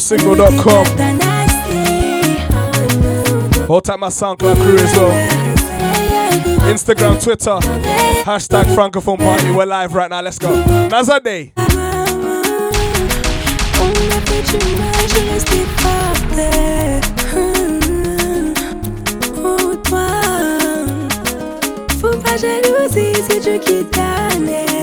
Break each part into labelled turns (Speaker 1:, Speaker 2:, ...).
Speaker 1: Signal.com. Hold tight my SoundCloud crew as well. Instagram, Twitter, hashtag Francophone Party. We're live right now. Let's go. Naza Day.
Speaker 2: Qui t'a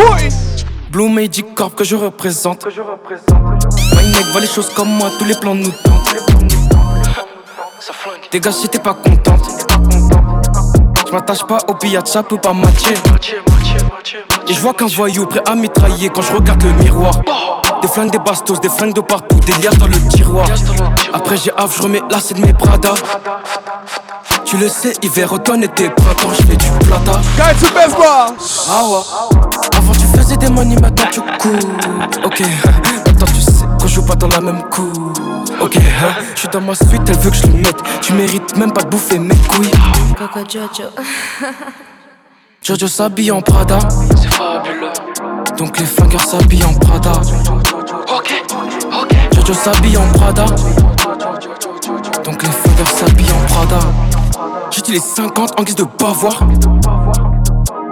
Speaker 1: Boy.
Speaker 3: Blue Magic Corp que je représente. My neck voit les choses comme moi, tous les plans nous tentent. Dégage si t'es pas contente. Je m'attache pas au pillage, ça peut pas matcher. Et je vois qu'un voyou prêt à mitrailler quand je regarde le miroir. Des flingues, des bastos, des flingues de partout, des liasses dans le tiroir. Après j'ai hâte, je remets là, c'est de mes Prada. Tu le sais, hiver, automne, été, printemps, je fais du plata.
Speaker 1: Guy to best bar.
Speaker 3: Ah ouais. Faisais des money, maintenant tu cours. Ok, maintenant tu sais qu'on joue pas dans la même cour. Ok, hein. je suis dans ma suite, elle veut que je le mette. Tu mérites même pas de bouffer mes couilles.
Speaker 2: Coco Jojo.
Speaker 3: Jojo s'habille en Prada. C'est fabuleux. Donc les flingueurs s'habillent en Prada. Ok, ok. Jojo s'habille en Prada. Donc les flingueurs s'habillent en Prada. J'utilise 50 en guise de bavoir.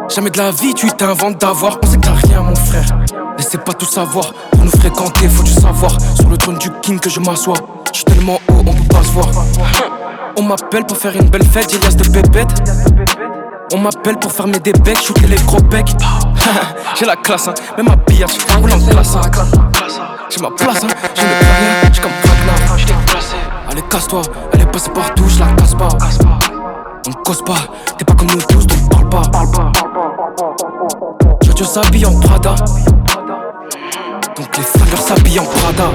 Speaker 3: Jamais de la vie tu t'inventes d'avoir. On sait que t'as rien, mon frère. Laissez pas tout savoir. Pour nous fréquenter, faut du savoir. Sur le trône du king que je m'assois. J'suis tellement haut, on peut pas se voir. On m'appelle pour faire une belle fête, j'ai de pépette. On m'appelle pour fermer des becs, shooter les gros becs. j'ai la classe, hein. même j'suis roule en place. Hein. J'ai ma place, hein. je ne rien, j'suis comme Ragnar. J't'ai placé. Allez, casse-toi, elle est passée partout, j'la casse pas. On cause pas, t'es pas comme nous tous, donc parle pas. Jojo s'habille en Prada. Donc les flingueurs s'habillent en Prada.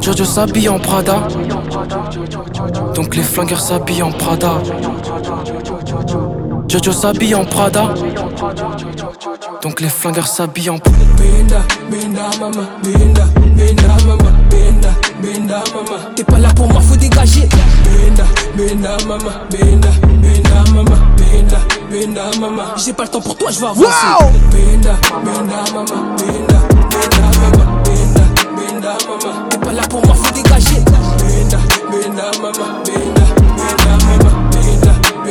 Speaker 3: Jojo s'habille en Prada. Donc les flingueurs s'habillent en Prada. Jojo s'habille en Prada. Donc les flingueurs s'habillent en Prada.
Speaker 4: Benda, benda mama, benda, benda mama, benda, benda mama. T'es pas là pour moi, faut dégager. Benda, benda mama, benda, benda mama, benda, benda mama. J'ai pas le temps pour toi, je vais avancer.
Speaker 1: Wow.
Speaker 4: Benda, benda mama, benda, benda mama, benda, benda mama. T'es pas là pour moi, faut dégager. Benda, benda maman, Benda,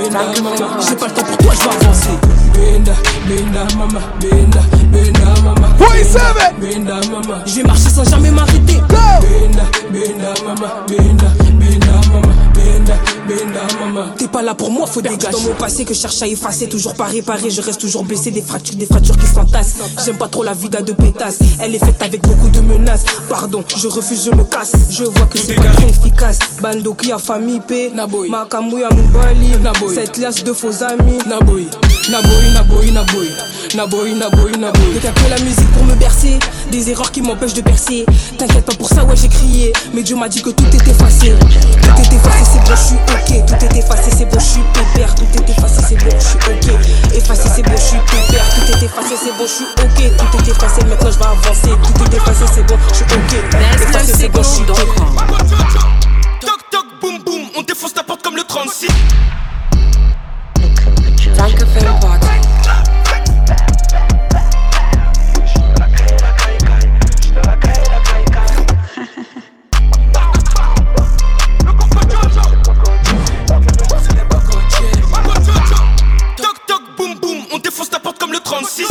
Speaker 4: J'ai pas le temps pour toi, je vais avancer. Benda, Benda, maman, Benda, Benda, maman.
Speaker 1: 47
Speaker 4: Benda, maman. Je vais marcher sans jamais m'arrêter. Benda, Benda, maman, Benda, Benda, maman, Benda. T'es pas là pour moi, faut dégager. Dans mon passé que je cherche à effacer, toujours pas réparé, je reste toujours blessé, des fractures, des fractures qui s'entassent. J'aime pas trop la vida de pétasse, elle est faite avec beaucoup de menaces. Pardon, je refuse, je me casse. Je vois que c'est pas très efficace. Bando qui a famille P,
Speaker 5: Naboy.
Speaker 4: Makamouya Moubali,
Speaker 5: Naboy.
Speaker 4: cette liasse de faux amis.
Speaker 5: Naboy, Naboy, Naboy, Naboy, Naboy, Naboy, Naboy.
Speaker 4: Y'a que la musique pour me bercer, des erreurs qui m'empêchent de percer. T'inquiète pas pour ça, ouais, j'ai crié. Mais Dieu m'a dit que tout est effacé. Tout est effacé, c'est bon, je suis ok. Tout est effacé, c'est bon, je suis pépère. Tout est effacé, c'est bon, je suis ok. Effacé, c'est bon, je suis pépère. Tout est effacé, c'est bon, je suis ok. Tout est effacé, maintenant je vais avancer. Tout est effacé, c'est bon, je suis ok. Effacé, c'est bon, je suis
Speaker 6: Toc toc boum boum, on défonce ta porte comme le 36.
Speaker 7: Francophone Party.
Speaker 6: Toc 36.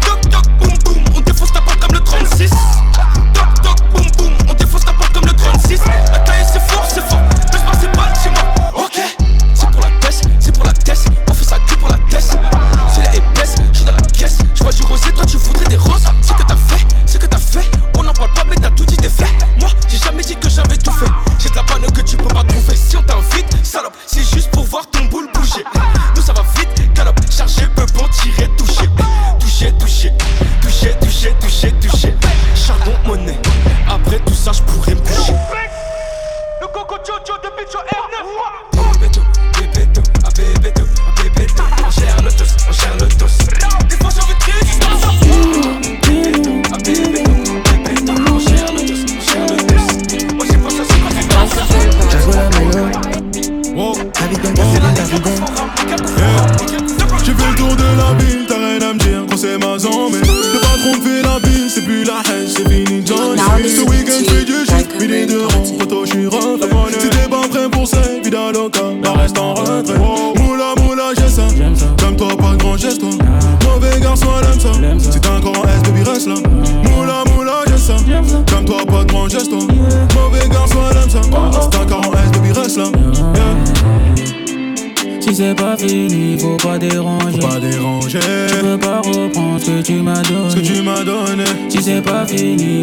Speaker 6: Toc toc boum boum, on défonce ta porte comme le 36. Toc toc boum boum, on défonce ta porte comme le 36. La taille c'est fort, c'est fort. Mais je c'est pas chez moi. Ok, c'est pour la tête, c'est pour la tête. On fait ça que pour la tête. C'est la épaisse, je suis dans la caisse. Je vois du rosé, toi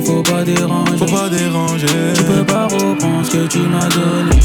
Speaker 3: faut pas déranger.
Speaker 8: Faut pas déranger
Speaker 3: Tu peux pas reprendre ce que tu m'as donné.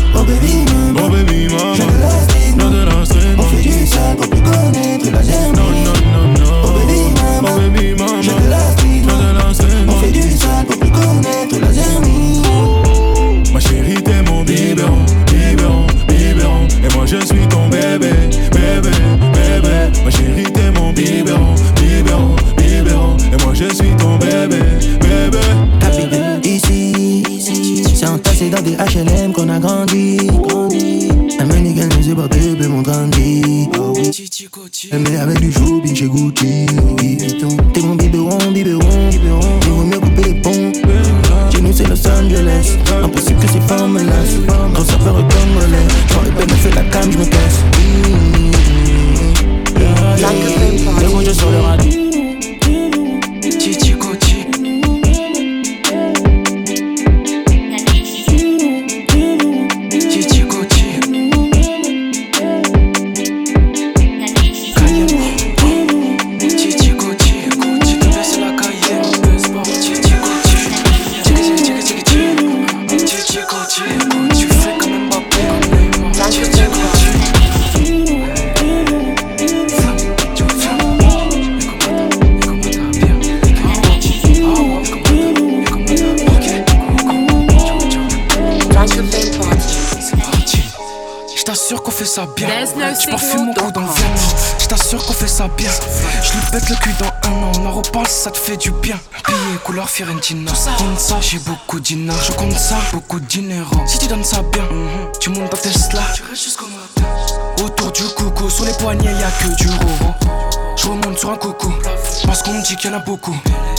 Speaker 9: Fait du
Speaker 3: bien. Billet couleur Fiorentina. Compte ça, j'ai beaucoup de dinars. Je compte ça, beaucoup de dinero. Si tu donnes ça bien, tu montes ta Tesla. Tu restes jusqu'au matin. Autour du coucou, sur les poignets, y'a que du roro. Je remonte sur un coucou. Parce qu'on me dit qu'il y en a beaucoup.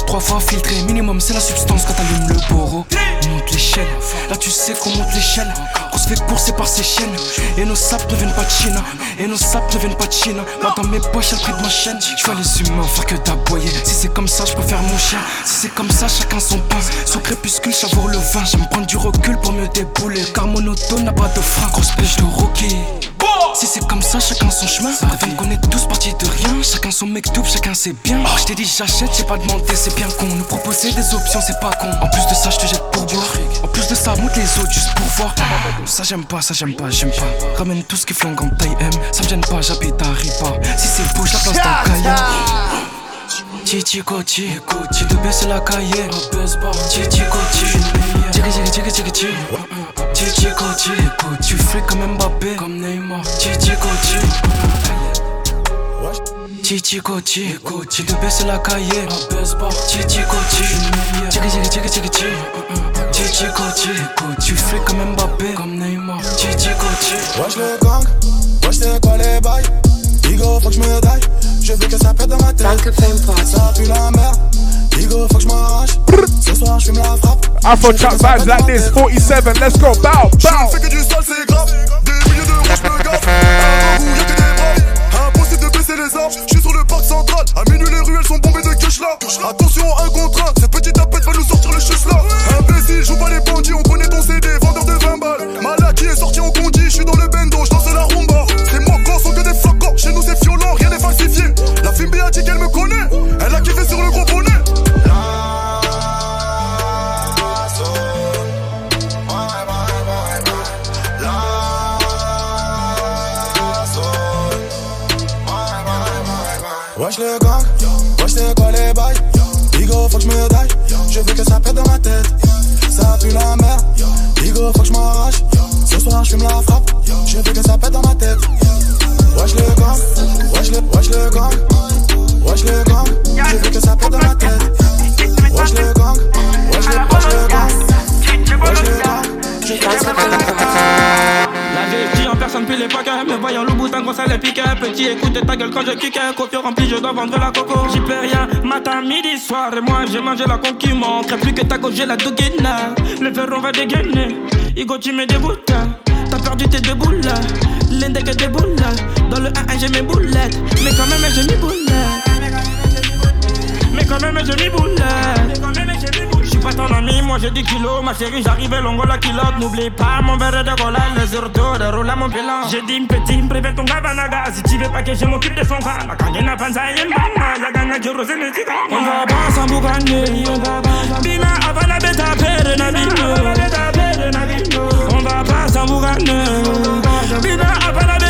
Speaker 3: Trois fois filtré, minimum, c'est la substance quand t'allumes le poro. On monte l'échelle, là tu sais qu'on monte l'échelle. Se fait courser par ses chaînes. Et nos sapes ne viennent pas de Chine. Et nos sapes ne viennent pas de Chine. Moi dans mes poches, prix de ma chaîne. Je vois les humains faire que d'aboyer. Si c'est comme ça, je préfère mon chien. Si c'est comme ça, chacun son pain. Sous crépuscule, savoure le vin. J'aime prendre du recul pour me débouler. Car mon auto n'a pas de frein. Grosse pêche de Rocky. Si c'est comme ça, chacun son chemin. Devine qu'on est tous partis de rien. Chacun son mec double, chacun c'est bien. Oh, je t'ai dit j'achète, j'ai pas demandé, c'est bien con. Nous proposer des options, c'est pas con. En plus de ça, je te jette pour boire. En plus de ça, monte les autres juste pour voir. Ça j'aime pas, ça j'aime pas, j'aime pas. Ramène tout ce qui flingue en taille M. Ça me gêne pas, j'habite à Ripa. Si c'est beau, je la place dans le cahier. Chichi Kochi, Kochi de baisse la cahier. Chichi Kochi, tchiki tchiki tchiki. Chichi Kochi, tu fais comme Mbappé, comme Neymar. Chichi Kochi. Chichi Kochi, Kochi de baisse la cahier. Chichi tchiki tchiki tchiki tchiki tchiki. Chichi Kochi, tu fais comme Mbappé, comme Neymar. Chichi Kochi.
Speaker 10: Wesh le gang, wesh c'est quoi les bails? Igo faut que je me taille, je veux que ça pète dans ma tête. Ça pue la merde, Igo faut que je m'arrache. Ce soir je fume la frappe.
Speaker 1: Chat vibes like this, 47, let's go, bow,
Speaker 10: Je fais que du sale c'est grave. Des milliers d'euros je me gaffe. Un vous y'a que des brailles Impossible de baisser les armes. Je suis sur le parc central. À minuit les ruelles sont bombées de cash là. Attention un contre un Cette petite tapette va nous sortir le chus là. Imbécile joue pas les bandits. On connaît ton CD vendeur de 20 balles. Malade qui est sorti en condi. Je suis dans le bendo, je
Speaker 11: kickais Coffre rempli je dois vendre la coco. J'y peux rien matin midi soir Et moi j'ai mangé la qui manque Plus que ta gauche j'ai la douguina Le verre on va dégainer. Igo tu me dégoûtes. T'as perdu tes deux boules. L'indec des boules. Dans le 1-1 j'ai mes boulettes. Mais quand même j'ai mes boulettes mais quand même j'ai mis boulettes ton ami, moi j'ai 10 kilos Ma chérie j'arrive longo la culotte N'oublie pas mon verre de cola Le surtout de rouler mon bilan. J'ai dit petit, préfère ton gabanaga Si tu veux pas que je m'occupe de son gars La kangena panza yembana La gana du rosé ne tika On va pas s'emboucaner On va pas Bina avant la bête à na On va pas s'emboucaner Bina avant la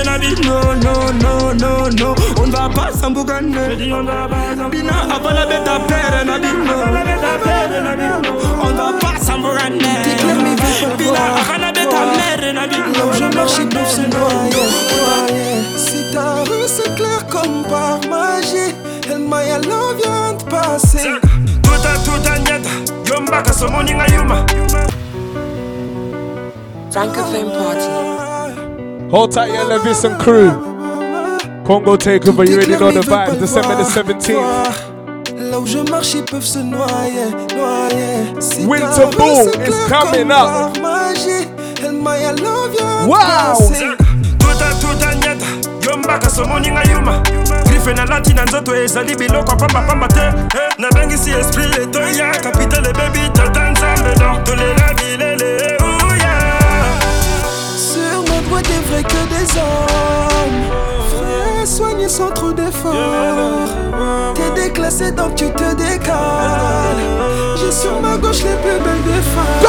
Speaker 11: bête à merde na bino No, no, no, no. On va pas s'emboucaner On va pas Bina avant la bête à perdre na bino On va pas s'emboucaner Bina avant la bête à merde na bino
Speaker 12: Je marche, ils peuvent se noyer, noyer. Si ta rue c'est clair comme par magie, El Maya love vient de passer.
Speaker 11: Tuta tuta nyata Yomba kasomoni nga yuma
Speaker 7: Francophone Party.
Speaker 1: Hold tight, your Levis and crew. Congo Takeover, you already know the vibes. December the 17th.
Speaker 12: Là où je marche, ils peuvent se noyer, noyer. Si
Speaker 1: Winter
Speaker 12: ta rue,
Speaker 1: Boom is coming up.
Speaker 12: par magie, El Maya love vient
Speaker 1: Wow.
Speaker 12: passer.
Speaker 11: tuta tuta nyata yomba kasomoni nga yuma grife na lati na nzoto ezali biloko pambapamba te Eh, nabengisi esprit etoya kapitale bebi tata nzambe don tolela bilele
Speaker 12: sans trop d'efforts. T'es déclassé donc tu te décales. J'ai sur ma gauche les plus belles des femmes.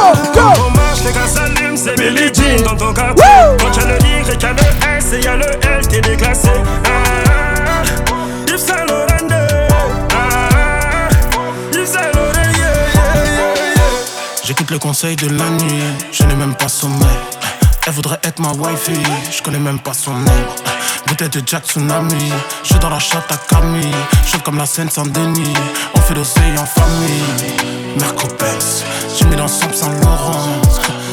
Speaker 11: On marche, les gars s'allument, c'est Billie Jean dans ton quartier. Quand y'a le Y, y'a le S et y'a le L, t'es déclassé. Ah, Yves Saint Laurent, ah, Yves Saint Laurent, yeah, yeah, yeah, yeah.
Speaker 13: J'écoute le conseil de la nuit, je n'ai même pas sommeil. Elle voudrait être ma wifey, je connais même pas son nom. Bouteille de Jack Tsunami, je suis dans la chatte à Camille. Chaud comme la scène sans déni, on fait l'océan en famille. Merco Benz, j'ai mis Samp Saint Laurent.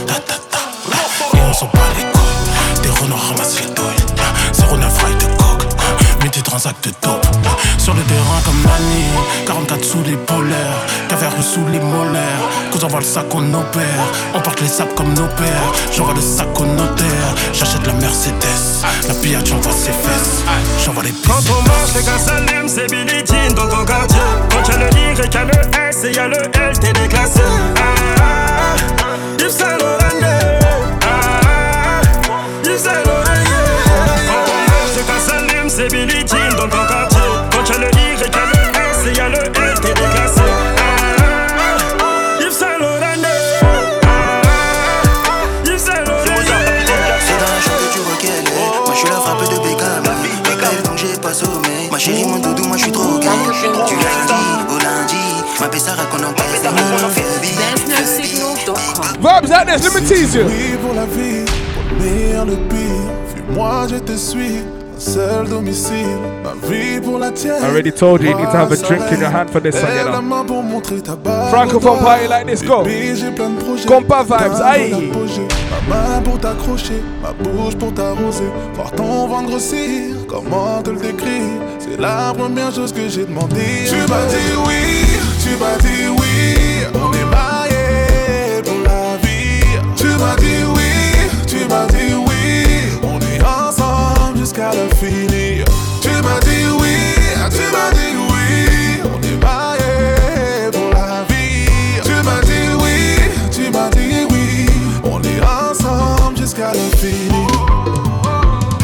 Speaker 13: Ta, ta, ta. Et on s'en bat les couilles, des renards ramassent les douilles. 09 rails de coke, midi transact de top. Sur le terrain comme Nani, 44 sous les polaires, caverne sous les molaires. Quand on voit le sac, on opère. On porte les sacs comme nos pères. J'envoie le sac au notaire. J'achète la Mercedes. La pillade, j'envoie ses fesses. J'envoie les pistes.
Speaker 11: Quand on marche, c'est qu'un salam, c'est Billy Jean dans ton quartier. Quand y'a le Y, y'a le S et y'a le L, t'es déclassé. Ah, ah, Yves Saint Laurent, qu'un salam, c'est Billy Jean dans ton quartier. Quand y'a le Y, y'a le S et y'a le L, t'es déclassé. Ah, ah, Yves Saint Laurent, ah, Yves Saint Laurent.
Speaker 14: C'est dans la chambre que tu vois qu'elle est. Moi je suis la frappe de Beckham. Donc j'ai pas sommeil. Ma chérie, mon doudou, moi je suis trop gay. Du lundi au lundi. Ma Sarah qu'on en pèse.
Speaker 1: Vibes like this, let me tease you.
Speaker 15: Oui, pour la vie, pour le meilleur, le pire. Fuis-moi, je te suis. Seul domicile, ma vie pour la tienne.
Speaker 1: I already told you you need to have a drink in your hand for this one, you know.
Speaker 15: main pour montrer ta barre.
Speaker 1: Francophone party like this, go.
Speaker 15: Baby, j'ai plein de projets.
Speaker 1: Compa vibes, aïe.
Speaker 15: Ma main pour t'accrocher, ma bouche pour t'arroser. Voir ton ventre grossir, comment te le décrire? C'est la première chose que j'ai demandé. Tu m'as dit oui, tu m'as dit oui. On est mariés pour la vie. Tu m'as dit oui, tu m'as dit oui. L'infini. Tu m'as dit oui, tu m'as dit oui. On est mariés pour la vie. Tu m'as dit oui, tu m'as dit oui. On est ensemble jusqu'à l'infini.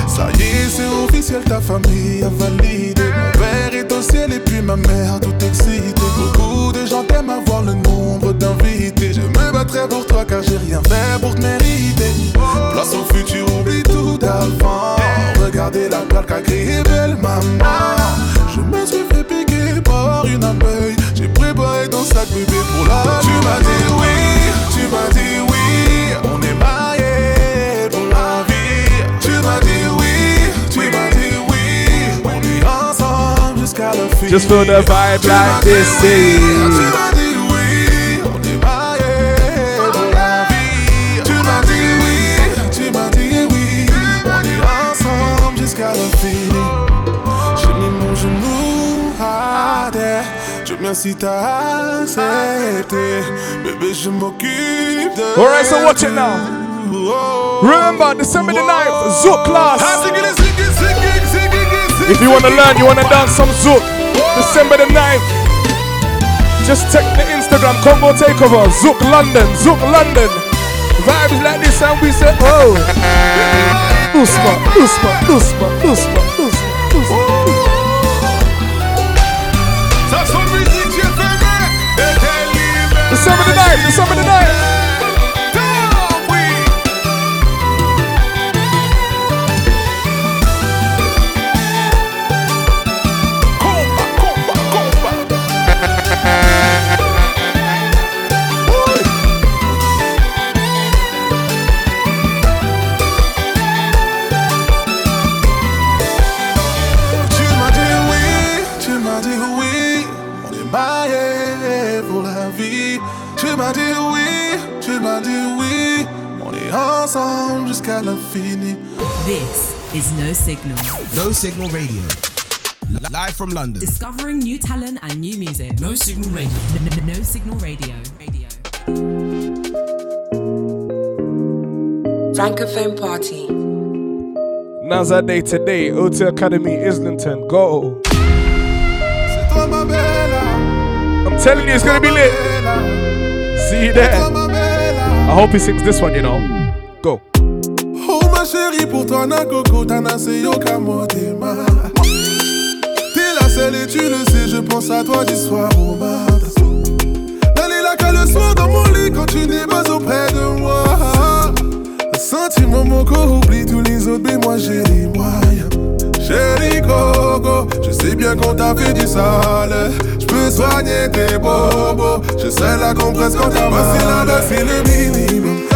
Speaker 15: Ça y est, c'est officiel, ta famille a validé. Mon père est au ciel et puis ma mère tout excitée. Beaucoup de gens t'aiment avoir le nombre d'invités. Je me battrai pour toi car j'ai rien fait pour te mériter. Place au futur, oublie tout d'avant. La plaque qu'a créé belle maman. Je me suis fait piquer par une abeille. J'ai préparé ton sac bébé pour la Tu m'as dit oui, tu m'as dit oui. On est mariés pour la vie. Tu m'as dit oui, tu m'as dit oui. On est ensemble jusqu'à l'infini.
Speaker 1: Just feel the vibe like this,
Speaker 15: Merci t'as accepté. Bébé, je m'occupe de.
Speaker 1: Alright, so watch it now. Oh. Remember, December the 9th, Zouk class. If you wanna learn, you wanna dance some Zouk, December the 9th. Just check the Instagram combo takeover, Zouk London, Zouk London. Vibes like this, and we say, oh. Usma, Usma, Usma, Usma. December of the
Speaker 15: night, December of the night.
Speaker 16: This is No Signal.
Speaker 17: No Signal Radio. Live from London.
Speaker 16: Discovering new talent and new music. No Signal Radio. No Signal Radio.
Speaker 7: Francophone Party.
Speaker 1: Now's our day today, OT Academy, Islington, go. I'm telling you, it's gonna be lit. See you there. I hope he sings this one, you know.
Speaker 15: Chérie, pour toi, na coco, tana c'est yo kamotema. T'es la seule et tu le sais, je pense à toi du soir au matin. Là qu'à le soir dans mon lit quand tu n'es pas auprès de moi. Un sentiment mon corps oublie tous les autres, mais moi j'ai les moyens. Chérie Coco, je sais bien qu'on t'a fait du sale. Je peux soigner tes bobos. Je sais la compresse quand t'as mal. C'est là, c'est le minimum.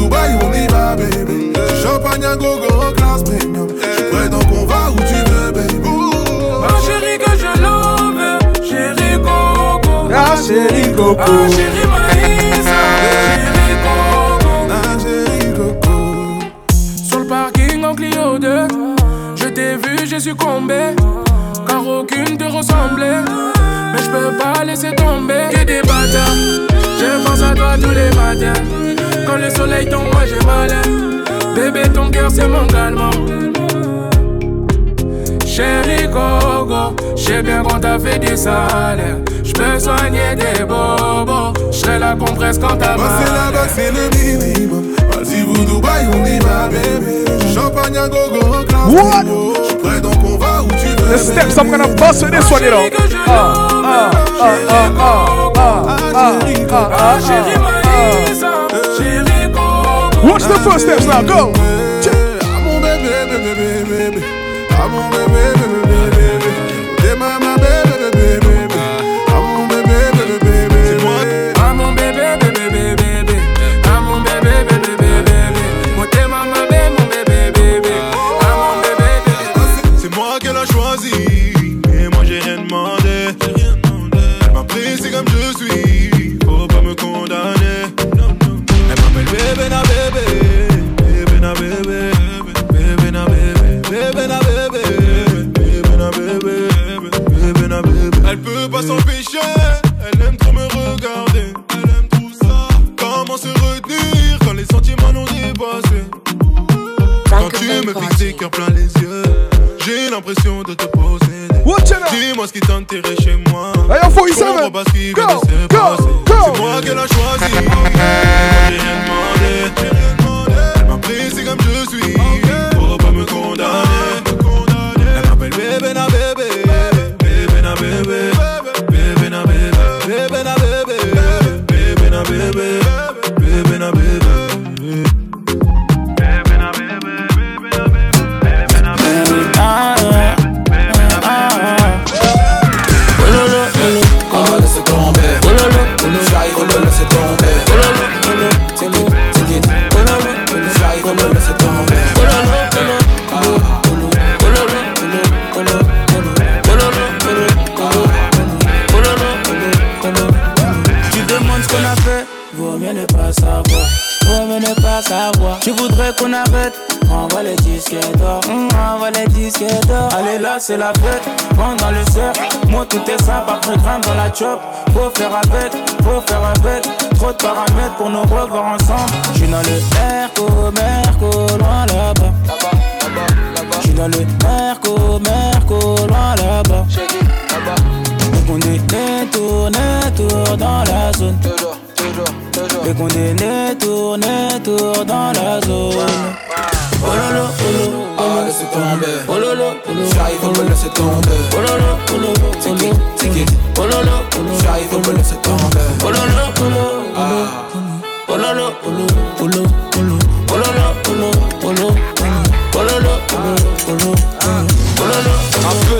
Speaker 15: Dubaï, on y va, baby. Champagne à gogo en classe premium. Je suis prêt donc on va où tu veux, baby.
Speaker 11: Ma chérie que je love, chérie Coco.
Speaker 1: Ah, chérie Coco.
Speaker 11: Ah, chérie Maïssa, chérie Coco.
Speaker 15: Ah, chérie Coco.
Speaker 11: Sur le parking en Clio 2, je t'ai vu
Speaker 18: j'ai succombé, car aucune te ressemblait. Mais je peux pas laisser tomber. Que des bâtards, je pense à toi tous les matins. Quand le soleil tombe, moi j'ai mal. Bébé, ton cœur c'est mon calmant. Chérie Coco, j'sais bien qu'on t'a fait des salaires. J'peux soigner des bobos, j'serai la compresse quand t'as mal.
Speaker 6: Passer là-bas, c'est le minimum. Vas-y, vous Dubaï, on y va, bébé. Champagne à gogo, en classe.
Speaker 1: What?
Speaker 6: J'suis prêt, donc on va où tu veux.
Speaker 1: The steps I'm gonna bust with this one, you know. Ah, ah, ah, ah, ah, ah, ah, ah, ah, ah. the footsteps now. Go.
Speaker 6: I'm on that baby, baby, baby. I'm on that baby. Dis-moi ce qui t'intéresse chez moi. Allez, on
Speaker 1: faut
Speaker 6: y
Speaker 1: savoir.
Speaker 6: C'est moi qui l'a choisi. J'ai rien demandé.
Speaker 19: Allez là, c'est la fête, prends dans le cercle. Moi, tout est simple, après grimpe dans la chop. Faut faire avec, faut faire avec. Trop de paramètres pour nous revoir ensemble. J'suis dans le Merco, Merco, loin là-bas. J'suis dans le Merco, Merco, loin là-bas. Donc on est tourne, tour dans la zone. Et qu'on est né, tourne, tour dans la zone. Oh lolo, oh
Speaker 20: va laisser tomber.
Speaker 19: oh lolo.
Speaker 20: J'arrive, on me laisser tomber.
Speaker 19: Oh lolo, oh lolo,
Speaker 20: C'est qui
Speaker 19: oh lolo.
Speaker 20: J'arrive, on me laisser tomber.
Speaker 19: Oh lolo, oh ah. lolo, oh lolo, oh lolo,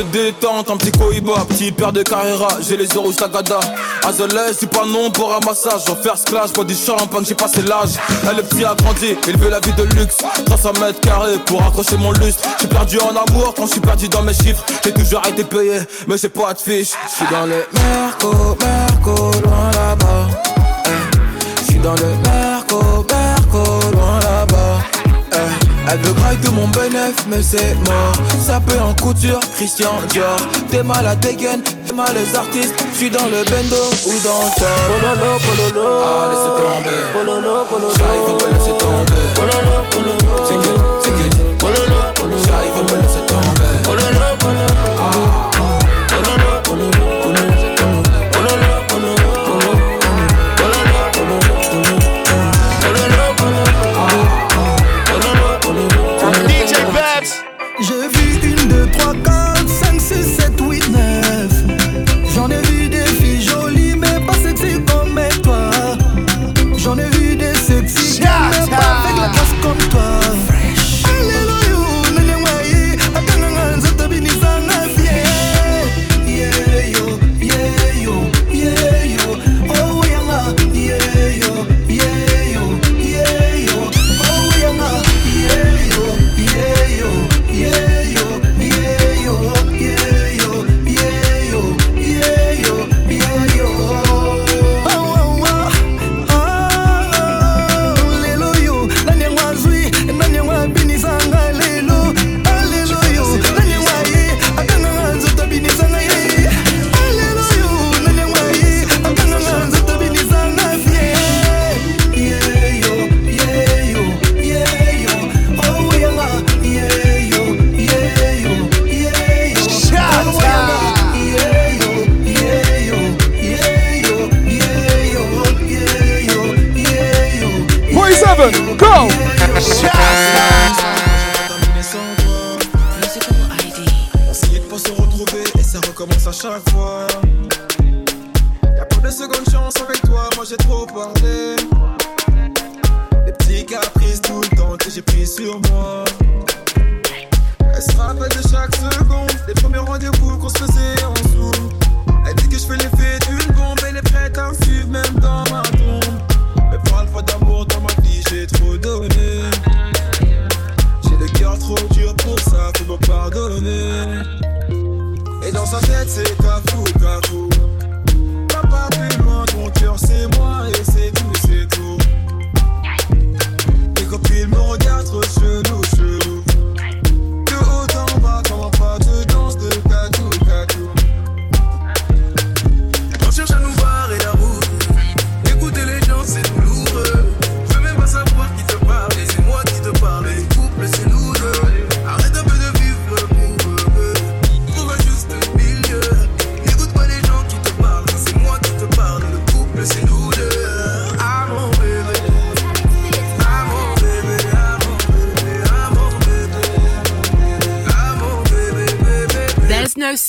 Speaker 21: de détente, un petit cohiba, petit père de Carrera, j'ai les yeux rouges tagada. Azoles, c'est pas non pour un massage, j'en faire splash, bois du champagne, j'ai passé l'âge. Elle le petit a grandi, il veut la vie de luxe. 300 mètres carrés pour accrocher mon lustre. J'suis perdu en amour quand j'suis perdu dans mes chiffres. J'ai toujours été payé, mais j'ai pas de fiche. J'suis dans le
Speaker 20: Merco, Merco, loin là-bas. J'suis dans le Merco, Elle veut graille de mon bénéf, mais c'est mort. Ça peut en couture, Christian Dior. T'es mal à dégaine, t'es mal les artistes. J'suis dans le bendo ou dans le top. Pololo, pololo. Ah, laissez tomber. Pololo, laisser tomber. Pololo. Pololo,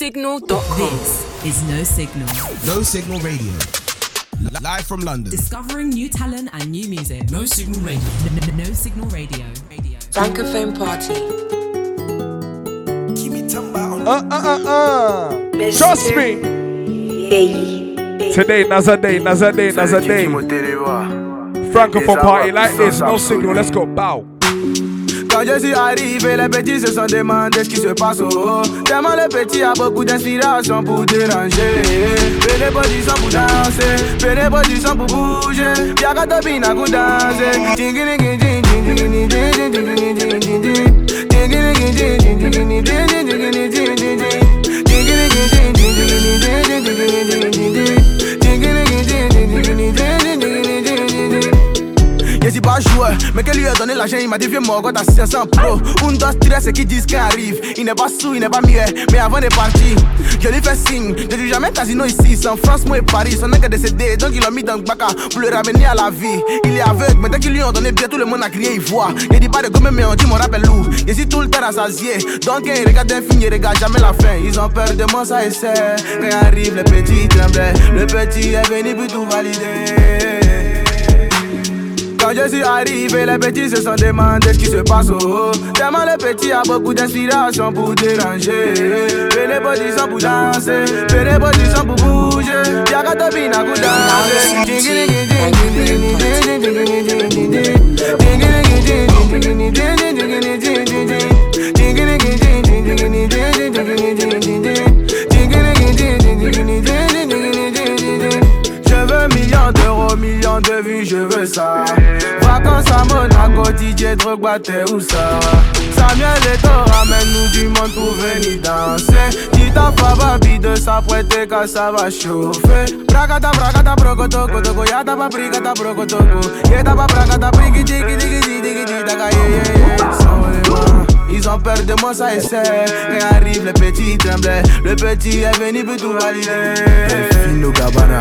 Speaker 16: There's no signal. This is no signal.
Speaker 17: No Signal Radio. Live from London.
Speaker 16: Discovering new talent and new music. No signal radio. No signal radio. Radio.
Speaker 7: Francophone Party.
Speaker 1: Uh, uh, uh, uh. Trust me. Today, another day, another day, another day. Francophone party like this, no signal, let's go, bow.
Speaker 22: Quand je suis arrivé, les petits se sont demandé ce qui se passe. Tellement le petit a beaucoup d'inspiration pour déranger. Pour danser, pour bouger. Y'a qu'à danser. Suis pas joueur, mais que lui a donné l'argent, il m'a dit moi quand t'as 500 pro. Un, deux, stress et qui disent qu'il arrive. Il n'est pas sous, il n'est pas mieux, mais avant de partir, je lui fais signe. Je dis jamais casino ici, en France, moi et Paris. Son est décédé, donc il l'a mis dans le baka pour le ramener à la vie. Il est aveugle, mais dès qu'ils lui ont donné bien, tout le monde a crié, il voit. Il dit pas de gomme, mais on dit mon rappel loup. Je suis tout le temps rassasié, donc quand il regarde un film, il regarde jamais la fin. Ils ont peur de moi, ça essaie. Quand arrive, le petit tremblait. Le petit est venu pour tout valider. Je suis arrivé, les petits se sont demandé ce qui se passe au haut. Tellement le petit a beaucoup d'inspiration pour déranger. Fais les positions pour danser, fais les positions pour bouger. Y'a qu'à pour danser millions d'euros, millions de vues, je veux ça. Vacances à Monaco, DJ, drogue, ou ça. Samuel et toi, ramène-nous du monde pour venir danser. Dis ta fababi de s'apprêter quand ça va chauffer. Braga ta Bragata, bragata, brogoto, kotoko, yata, paprikata, brogotoko. Yeta, papragata, brigi, digi, digi, digi, digi, daga, yeah, ils ont peur de moi, ça essaie. Quand arrive le petit tremblait, le petit est venu pour tout valider. Fino Cabana.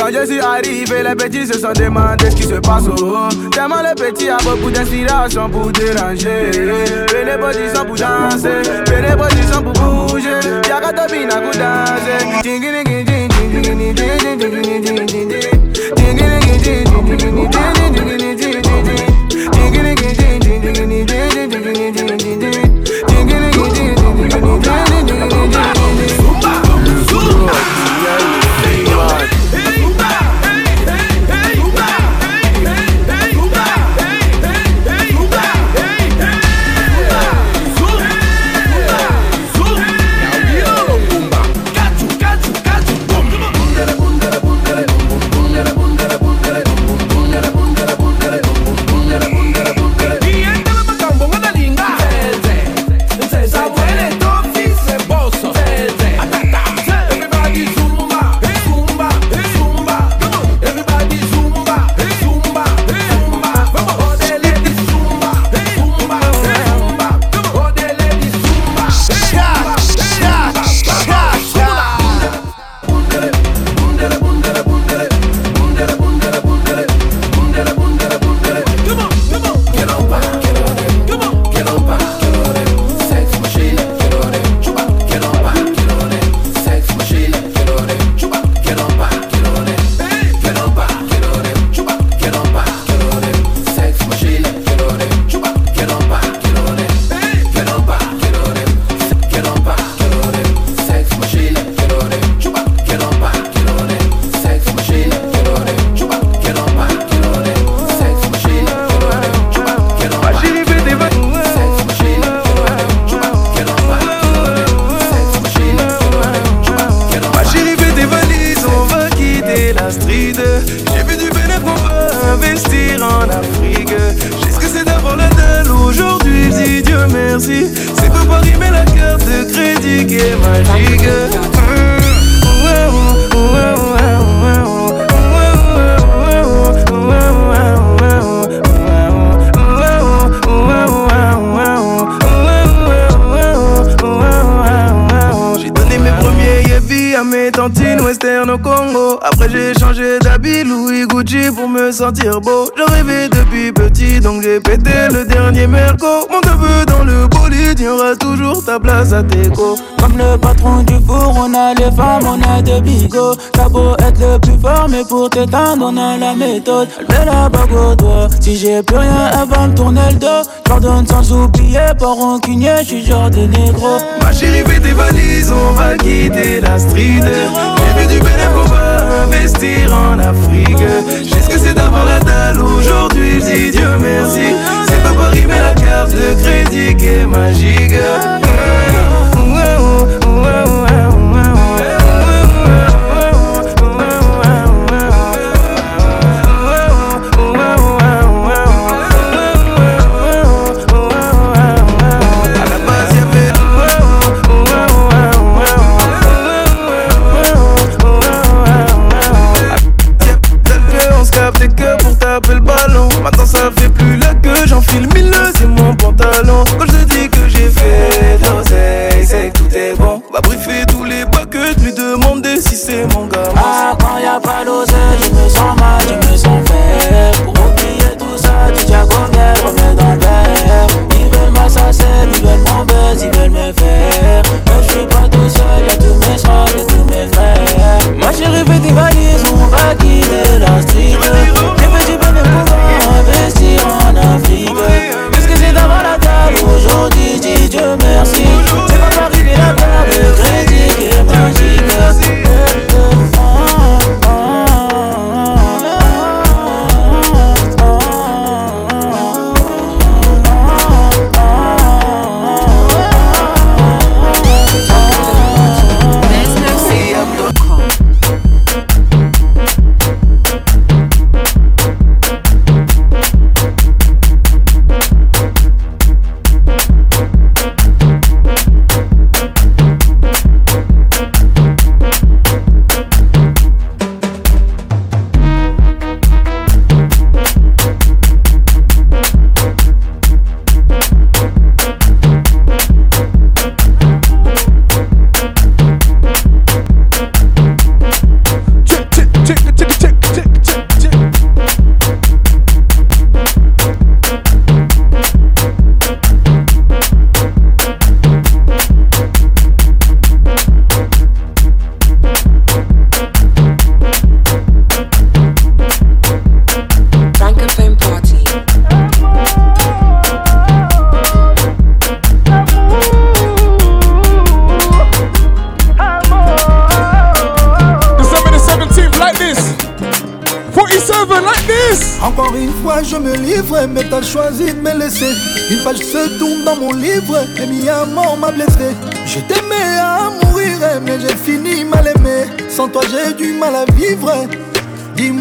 Speaker 22: Quand je suis arrivé, les petits se sont demandé ce qui se passe au haut. Tellement le petit a beaucoup d'inspiration pour déranger. Fais les positions pour danser, fais les positions pour bouger. Y'a qu'à topina pour danser. Tingini,
Speaker 23: Gucci pour me sentir beau. Je rêvais depuis petit donc j'ai pété le dernier merco. Mon neveu dans le bolide, y aura toujours ta place à Teco.
Speaker 24: Comme le patron du four, on a les femmes, on a de bigots. T'as beau être le plus fort, mais pour t'éteindre, on a la méthode. Elle met la bague au doigt. Si j'ai plus rien, elle va me tourner le dos. J'pardonne sans oublier, pas rancunier, j'suis genre de négro.
Speaker 23: Ma chérie, fais tes valises, on va quitter la street. J'ai vu du va investir en Afrique. J'ai ce que c'est d'avoir la dalle aujourd'hui, je Dieu merci. C'est pas Paris, mais la carte de crédit qui est magique. Maintenant ça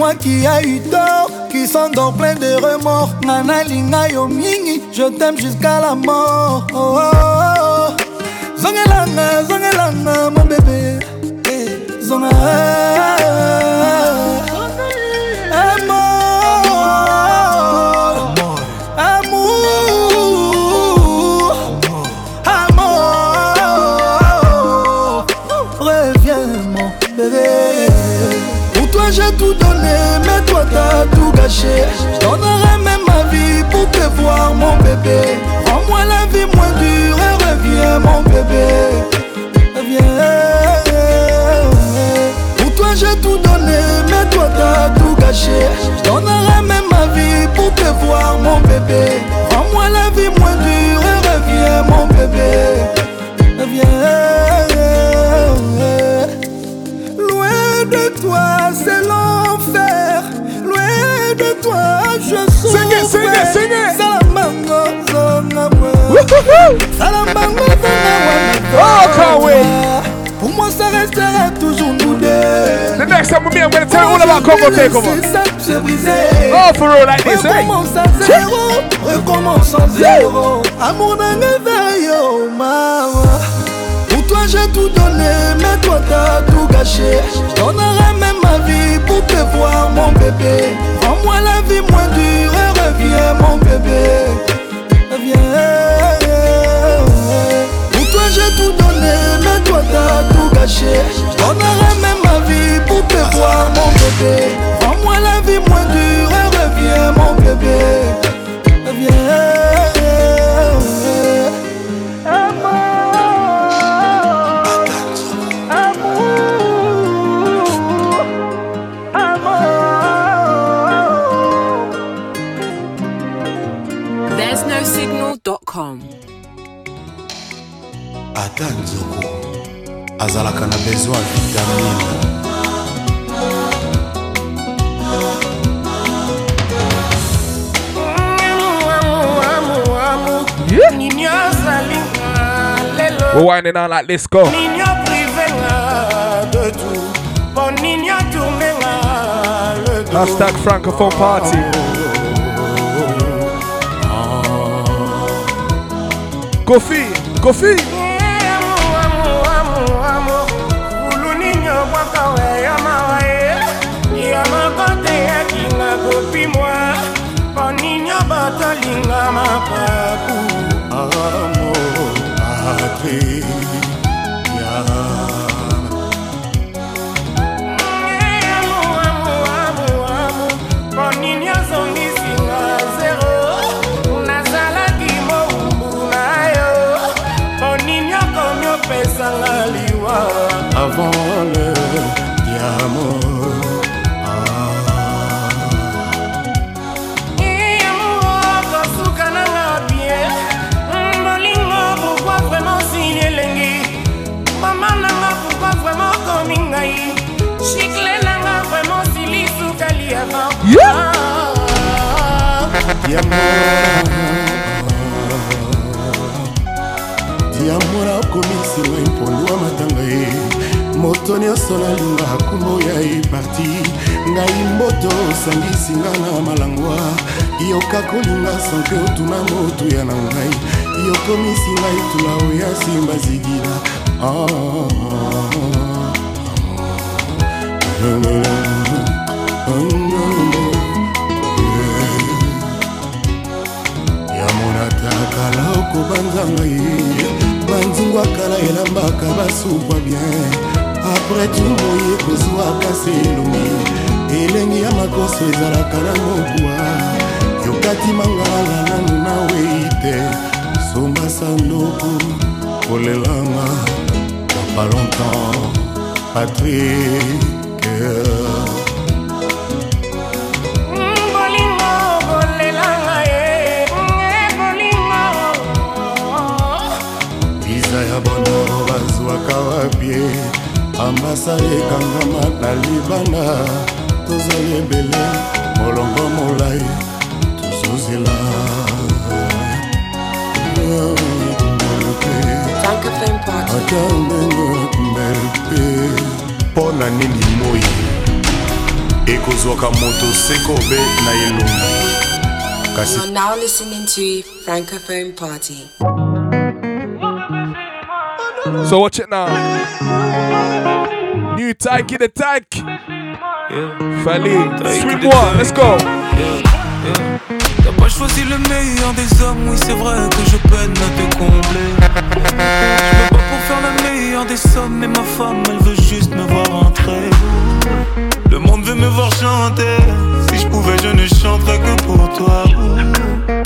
Speaker 20: Dis-moi qui a eu tort, qui s'endort plein de remords. Nana linga yo mingi, je t'aime jusqu'à la mort. Oh, oh, oh. Zongelanga, zongelanga, mon bébé. Eh, Zonga. Amour, amour, amour, reviens mon bébé. Pour toi j'ai tout donné, mais toi t'as tout gâché. Je donnerai même ma vie pour te voir mon bébé. Rends-moi la vie moins dure et reviens mon bébé. Reviens. Pour toi j'ai tout donné, mais toi t'as tout gâché. Je donnerai même ma vie pour te voir mon bébé. Rends-moi la vie moins dure et reviens mon bébé. Reviens. De toi je souffre. Zonga.
Speaker 1: Oh.
Speaker 20: Pour moi ça restera toujours nous deux.
Speaker 1: The next time with me, I'm gonna tell you all about Congo Takeover. Oh, for real, like this, eh?
Speaker 20: Recommence à zéro, recommence à zéro. Amour d'un éveil, oh maman. Pour toi j'ai tout donné, mais toi t'as tout gâché. Ma vie pour te voir, mon bébé. Rends-moi la vie moins dure et reviens, mon bébé. Reviens. Pour toi j'ai tout donné, mais toi t'as tout gâché. Je même ma vie pour te voir, mon bébé. Rends-moi la vie moins dure et reviens, mon bébé. Reviens.
Speaker 25: Azalaka na besoin ya vitamine
Speaker 1: nini ozalinga lelo
Speaker 26: We're winding on like this, go.
Speaker 1: nini oprivenga de tout po nini otournenga le dos
Speaker 26: Hashtag Francophone Party. Kofi, Kofi.
Speaker 25: diamora akomisinga mpondwa matanga ye. Moto nyonso nalinga akumbo ya eparti ngai mboto osangisinga na malangwa. Yoka kolinga sanke otuna motuya na ngai. Yokomisi ngai tula oya simba zigila ah, ah, ah, ah, ah, ah, ah, ah, yamonata okobanza ngai. Banzingwa kala elambaka basukwa bien. Apres tu moye kozwaka se elongi. Elengi ya makoso ezalaka na mokuwa yokati mangala nanu nawei te somba sandoku kolelanga. Pas longtemps patrik ambasade ekangama na libanda tozali ebele molongo molai tozozela ata ndenge mbele mpo na nini moi? Ekozwaka moto sekobe na elongi kasi
Speaker 7: You're now listening to Francophone Party.
Speaker 26: So watch it now. New Tyke the one, let's go.
Speaker 5: T'as pas choisi le meilleur des hommes, oui c'est vrai que je peine à te combler. Je me bats pour faire la meilleure des sommes, mais ma femme elle veut juste me voir entrer. Le monde veut me voir chanter, si je pouvais je ne chanterais que pour toi.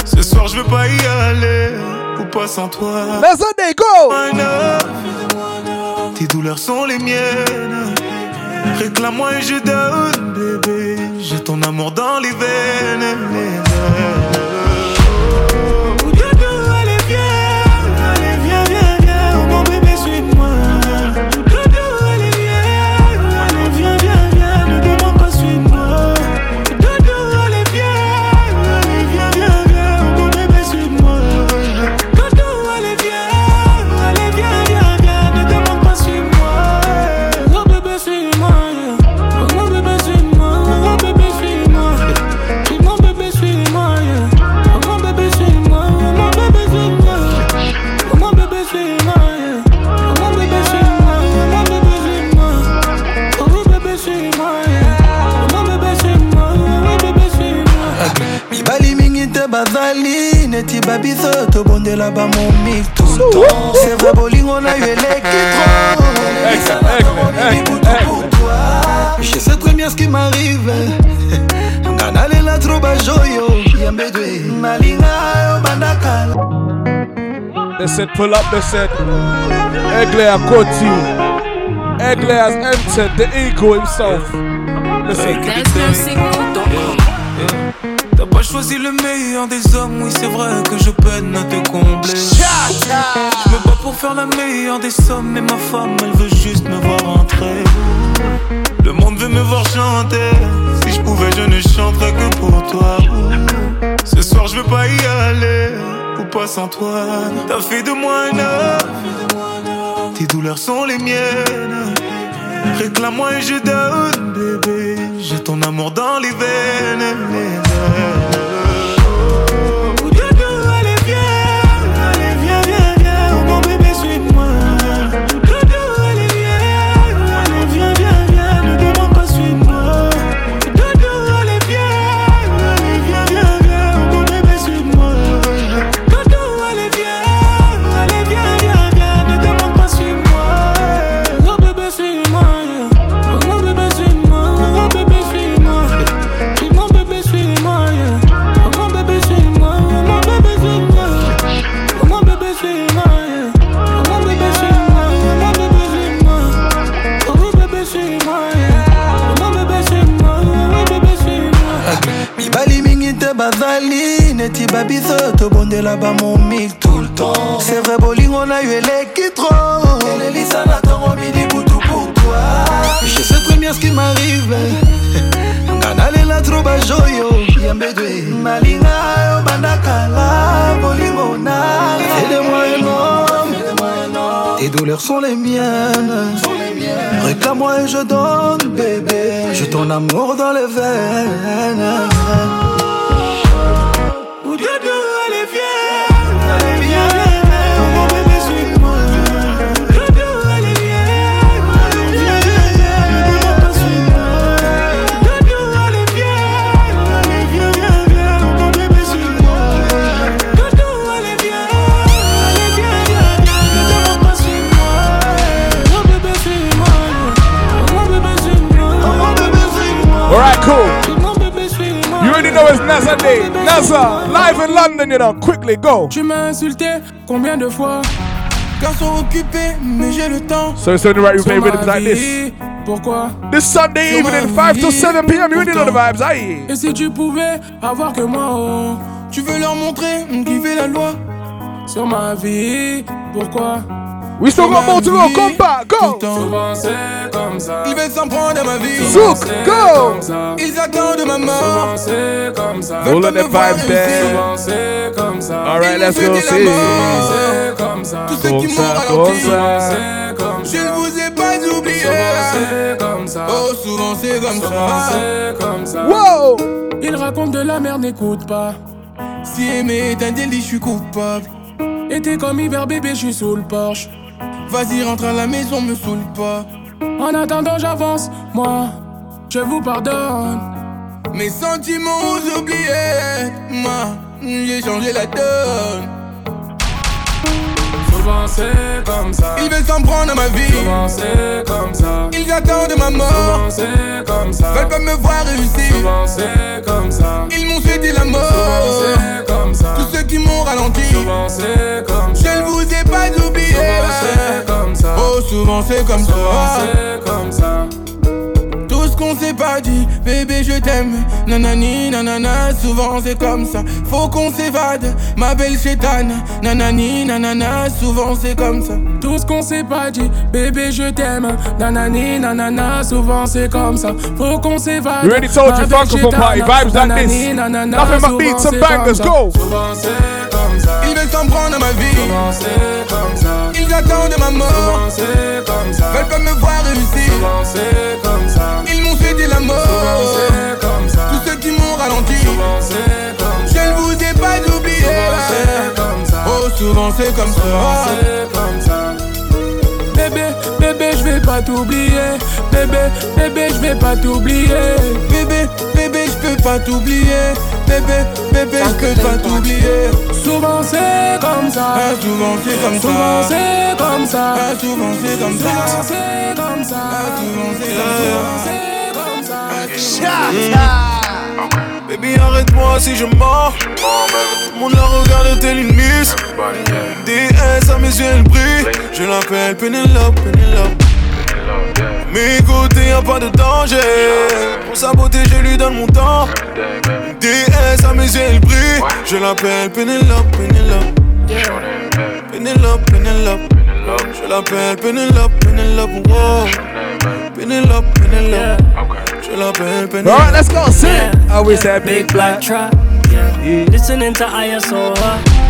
Speaker 5: Ce soir je veux pas y aller, ou pas sans toi.
Speaker 26: Let's go!
Speaker 5: Tes douleurs sont les miennes. Réclame-moi et je donne, bébé. J'ai ton amour dans les veines.
Speaker 20: C'est vrai bolingo na yo eleki trop je sais très bien ce qui m'arrive nga nalela tro bajoyo yambedwe malinga yo bandakala
Speaker 1: said pull up, said Egle a Koti. Egle has entered the ego himself. Listen.
Speaker 5: T'as pas choisi le meilleur des hommes, oui c'est vrai que je peine à te combler. Je me bats pour faire la meilleure des sommes, mais ma femme elle veut juste me voir entrer. Le monde veut me voir chanter. Si je pouvais, je ne chanterais que pour toi. Ce soir, je veux pas y aller. Ou pas sans toi. T'as fait de moi un homme. Tes douleurs sont les miennes. Réclame-moi et je donne, bébé. J'ai ton amour dans les veines. mon
Speaker 20: tout le temps. C'est vrai, bowling, on a eu électron. Et l'Elisa n'attend remis des boutou pour toi. Je sais très bien ce qui m'arrive. nanalela trobaje oyo ya mbedwe malinga oyo bandakala bolingo na Tes douleurs sont les miennes. Réclame-moi et je donne, bébé. Je ton amour dans les veines.
Speaker 1: NASA Day. NASA, live in London, you know. Quickly, go.
Speaker 18: Tu m'as insulté combien de fois?
Speaker 5: Garçon occupé, mais j'ai le temps.
Speaker 1: So it's only right you play
Speaker 18: Sur
Speaker 1: rhythms
Speaker 18: ma
Speaker 1: like this.
Speaker 18: vie. Pourquoi?
Speaker 1: This Sunday evening, 5 to
Speaker 18: vie.
Speaker 1: 7 p.m. You already know the vibes, aye.
Speaker 18: Et si tu pouvais avoir que moi, oh
Speaker 5: Tu veux leur montrer qui fait la loi?
Speaker 18: Sur ma vie, pourquoi?
Speaker 1: We still got more to go. Come back, go.
Speaker 18: Souvent c'est comme ça.
Speaker 5: Ils veulent s'en prendre à ma vie.
Speaker 1: Zouk, go.
Speaker 5: Ils attendent ma mort.
Speaker 18: Souvent c'est comme ça.
Speaker 1: All of the vibes there.
Speaker 18: Souvent c'est comme ça.
Speaker 1: Alright, let's go.
Speaker 18: C'est
Speaker 1: See.
Speaker 18: comme ça.
Speaker 5: Tous ceux qui
Speaker 1: Comme
Speaker 5: m'ont
Speaker 1: ça,
Speaker 5: Je ne vous ai pas oublié.
Speaker 18: Souvent c'est comme ça.
Speaker 5: Oh, souvent c'est comme
Speaker 18: Souvent
Speaker 5: ça.
Speaker 18: c'est comme ça.
Speaker 1: Wow.
Speaker 18: Il raconte de la merde, n'écoute pas.
Speaker 5: Si aimer est un délit, je suis coupable.
Speaker 18: Et t'es comme hiver bébé, je suis sous le porche.
Speaker 5: Vas-y, rentre à la maison, me saoule pas.
Speaker 18: En attendant, j'avance, moi, je vous pardonne.
Speaker 5: Mes sentiments oubliés. Moi, j'ai changé la donne.
Speaker 18: Souvent c'est comme ça.
Speaker 5: Ils veulent s'en prendre à ma vie.
Speaker 18: Souvent c'est comme ça.
Speaker 5: Ils attendent ma mort.
Speaker 18: Souvent c'est comme ça.
Speaker 5: Veulent pas me voir réussir.
Speaker 18: Souvent c'est comme ça.
Speaker 5: Ils m'ont souhaité la mort.
Speaker 18: Souvent c'est comme ça.
Speaker 5: Tous ceux qui m'ont ralenti.
Speaker 18: Souvent c'est comme ça.
Speaker 5: Je ne vous ai pas oublié.
Speaker 18: Souvent c'est comme ça.
Speaker 5: Oh, souvent c'est comme
Speaker 18: Souvent
Speaker 5: ça.
Speaker 18: c'est comme ça.
Speaker 5: Tout ce qu'on s'est pas dit, bébé je t'aime. Nanani, nanana, souvent c'est comme ça. Faut qu'on s'évade, ma belle chétane. Nanani, nanana, souvent c'est comme ça.
Speaker 18: Tout ce qu'on s'est pas dit, bébé je t'aime. Nanani, nanana, souvent c'est comme ça. Faut qu'on s'évade.
Speaker 1: We already told you,
Speaker 18: belle
Speaker 1: Party, vibes like
Speaker 18: Nanani,
Speaker 1: this.
Speaker 18: nanana,
Speaker 1: Nothing but beats and
Speaker 18: c'est
Speaker 1: bangers, go.
Speaker 18: Souvent c'est comme ça.
Speaker 5: Ils veulent s'en prendre à ma vie.
Speaker 18: Souvent c'est comme ça.
Speaker 5: Ils attendent ma mort.
Speaker 18: Souvent c'est comme ça.
Speaker 5: Veulent pas me voir réussir.
Speaker 18: Souvent c'est souvent c'est comme ça. c'est comme ça. Bébé, bébé, je vais pas t'oublier. Bébé, bébé, je vais pas t'oublier.
Speaker 5: Bébé, bébé, je peux pas t'oublier.
Speaker 4: bébé, bébé, je peux pas t'oublier.
Speaker 18: Souvent c'est comme ça.
Speaker 4: Ah, souvent c'est comme ça.
Speaker 18: Souvent c'est comme ça.
Speaker 4: Ah, souvent c'est comme ça.
Speaker 18: Souvent c'est comme ça.
Speaker 4: Ah, souvent c'est
Speaker 18: comme ça.
Speaker 4: c'est comme ça. Baby, arrête-moi si je mens. Tout le monde la regarde tel une miss. DS à mes yeux, elle brille. Je l'appelle Penelope, Penelope. Mais côté y'a pas de danger. Pour sa beauté, je lui donne mon temps. DS à mes yeux, elle brille. Je l'appelle Penelope, Penelope. Penelope, Penelope. Je l'appelle Penelope, Penelope. Wow. Penelope, Penelope. Je l'appelle Penelope.
Speaker 1: Alright, let's go. Sing. I always say
Speaker 27: Big black truck. Yeah. Listening to ISO.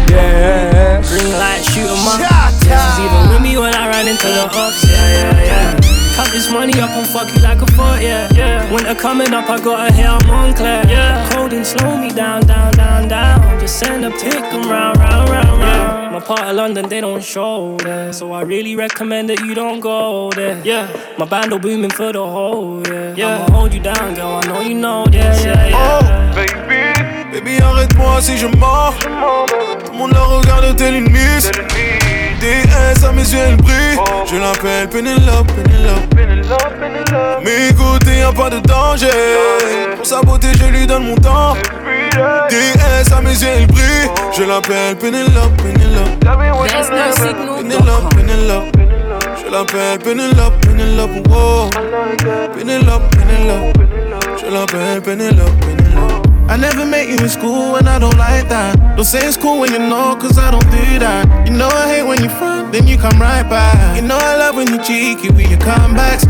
Speaker 1: Yeah.
Speaker 27: Green light, shoot 'em up. Yeah, she's even with me when I run into the ups. Yeah, yeah, yeah. Count this money up and fuck you like a foot, yeah, yeah. Winter coming up, I got a hair, I'm on clear, yeah. Cold and slow me down, down, down, down. Just send a pick 'em round, round, round, round. Part of London, they don't show there. So I really recommend that you don't go there, yeah. My band will booming for the whole, yeah. yeah. I'ma hold you down, girl, I know you know, yeah, yeah, yeah.
Speaker 4: Oh, baby, baby, arrête-moi si je mens. Tout le monde la regarde tel une miss. DS à mes yeux, elle brille. Je l'appelle Penelope, Penelope. Mais côté y'a pas de danger. Pour sa beauté, je lui donne mon temps. DS à mes yeux, elle brille. Je l'appelle Penelope, Penelope.
Speaker 7: There's no.
Speaker 4: Penelope, Penelope. Je l'appelle Penelope, Penelope. Wow. Penelope, Penelope. Je l'appelle Penelope, Penelope.
Speaker 5: I never met you in school and I don't like that. Don't say it's cool when you know, cause I don't do that. You know I hate when you front, then you come right back. You know I love when you cheeky with your comebacks.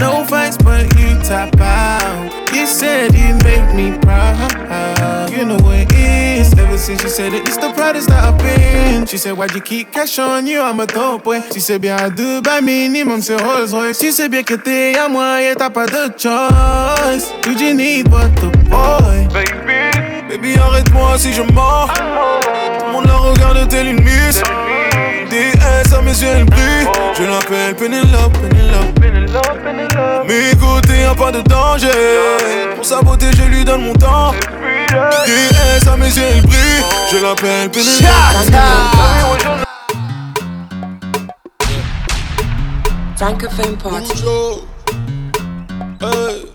Speaker 5: No fights, but you tap out. You said you make me proud. You know what it is. Ever since you said it, it's the proudest that I've been. She said, Why'd you keep cash on you? I'm a dope boy. She said, Bien, deux bas minimum, c'est Rolls Royce. She said, Bien que t'es à moi et t'as pas de choice. You just need but the boy.
Speaker 4: Baby, baby, arrête-moi si je mens. Tout le monde la regarde tel une miss. DS à mes yeux, elle brille. Je l'appelle Penelope, Penelope. Y'a pas de danger. Pour sa beauté, je lui donne mon temps. DS à mes yeux, elle brille. Je l'appelle Penelope.
Speaker 6: Hey.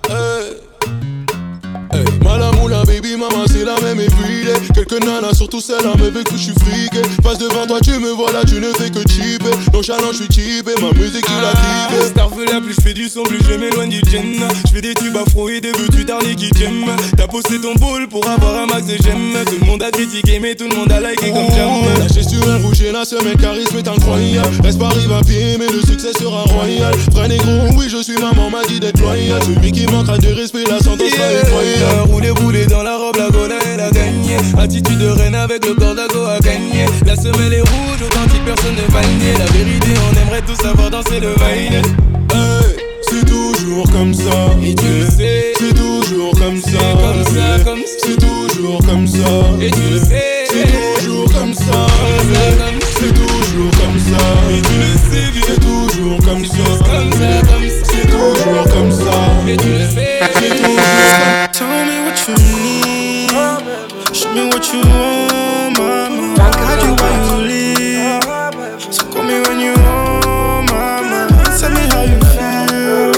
Speaker 6: Baby, maman, c'est la même everyday. Quelques nanas, surtout celle-là, me veut que je suis friqué. Passe devant toi, tu me vois là, tu ne fais que chipper. Nonchalant, je suis chippé, ma musique, tu l'as kiffé.
Speaker 12: Starfella, plus je fais du son, plus je m'éloigne du gin. Je fais des tubes afro et des veux tu darnés qui t'aiment. T'as posté ton boule pour avoir un max de j'aime. Tout le monde a critiqué, mais tout le monde a liké comme j'aime.
Speaker 6: Lâché sur un rouge et la semaine charisme est incroyable. Reste pas arrive à pied, mais le succès sera royal. Vrai négro, oui, je suis maman, m'a dit d'être loyal. Celui qui manquera de respect, la sentence sera.
Speaker 12: Rouler, rouler dans la robe, la gola, elle a gagné. Attitude de reine avec le cordago a gagné. La semelle est rouge, authentique, personne ne va le nier. La vérité, on aimerait tous savoir danser le vaille.
Speaker 6: Hey, c'est toujours comme ça.
Speaker 12: Et tu le sais.
Speaker 6: C'est toujours comme ça.
Speaker 12: Comme ça, comme ça.
Speaker 6: C'est toujours comme ça.
Speaker 12: Et tu le sais.
Speaker 6: C'est toujours comme ça. C'est toujours comme ça.
Speaker 12: Et tu le sais.
Speaker 6: C'est toujours comme ça.
Speaker 12: Comme ça, comme ça.
Speaker 6: Toujours comme ça.
Speaker 12: Et tu le.
Speaker 6: C'est toujours comme.
Speaker 5: Tell me what you need. Show me what you want, mama. Hide you while you leave. So call me when you home, mama. Tell me how you feel.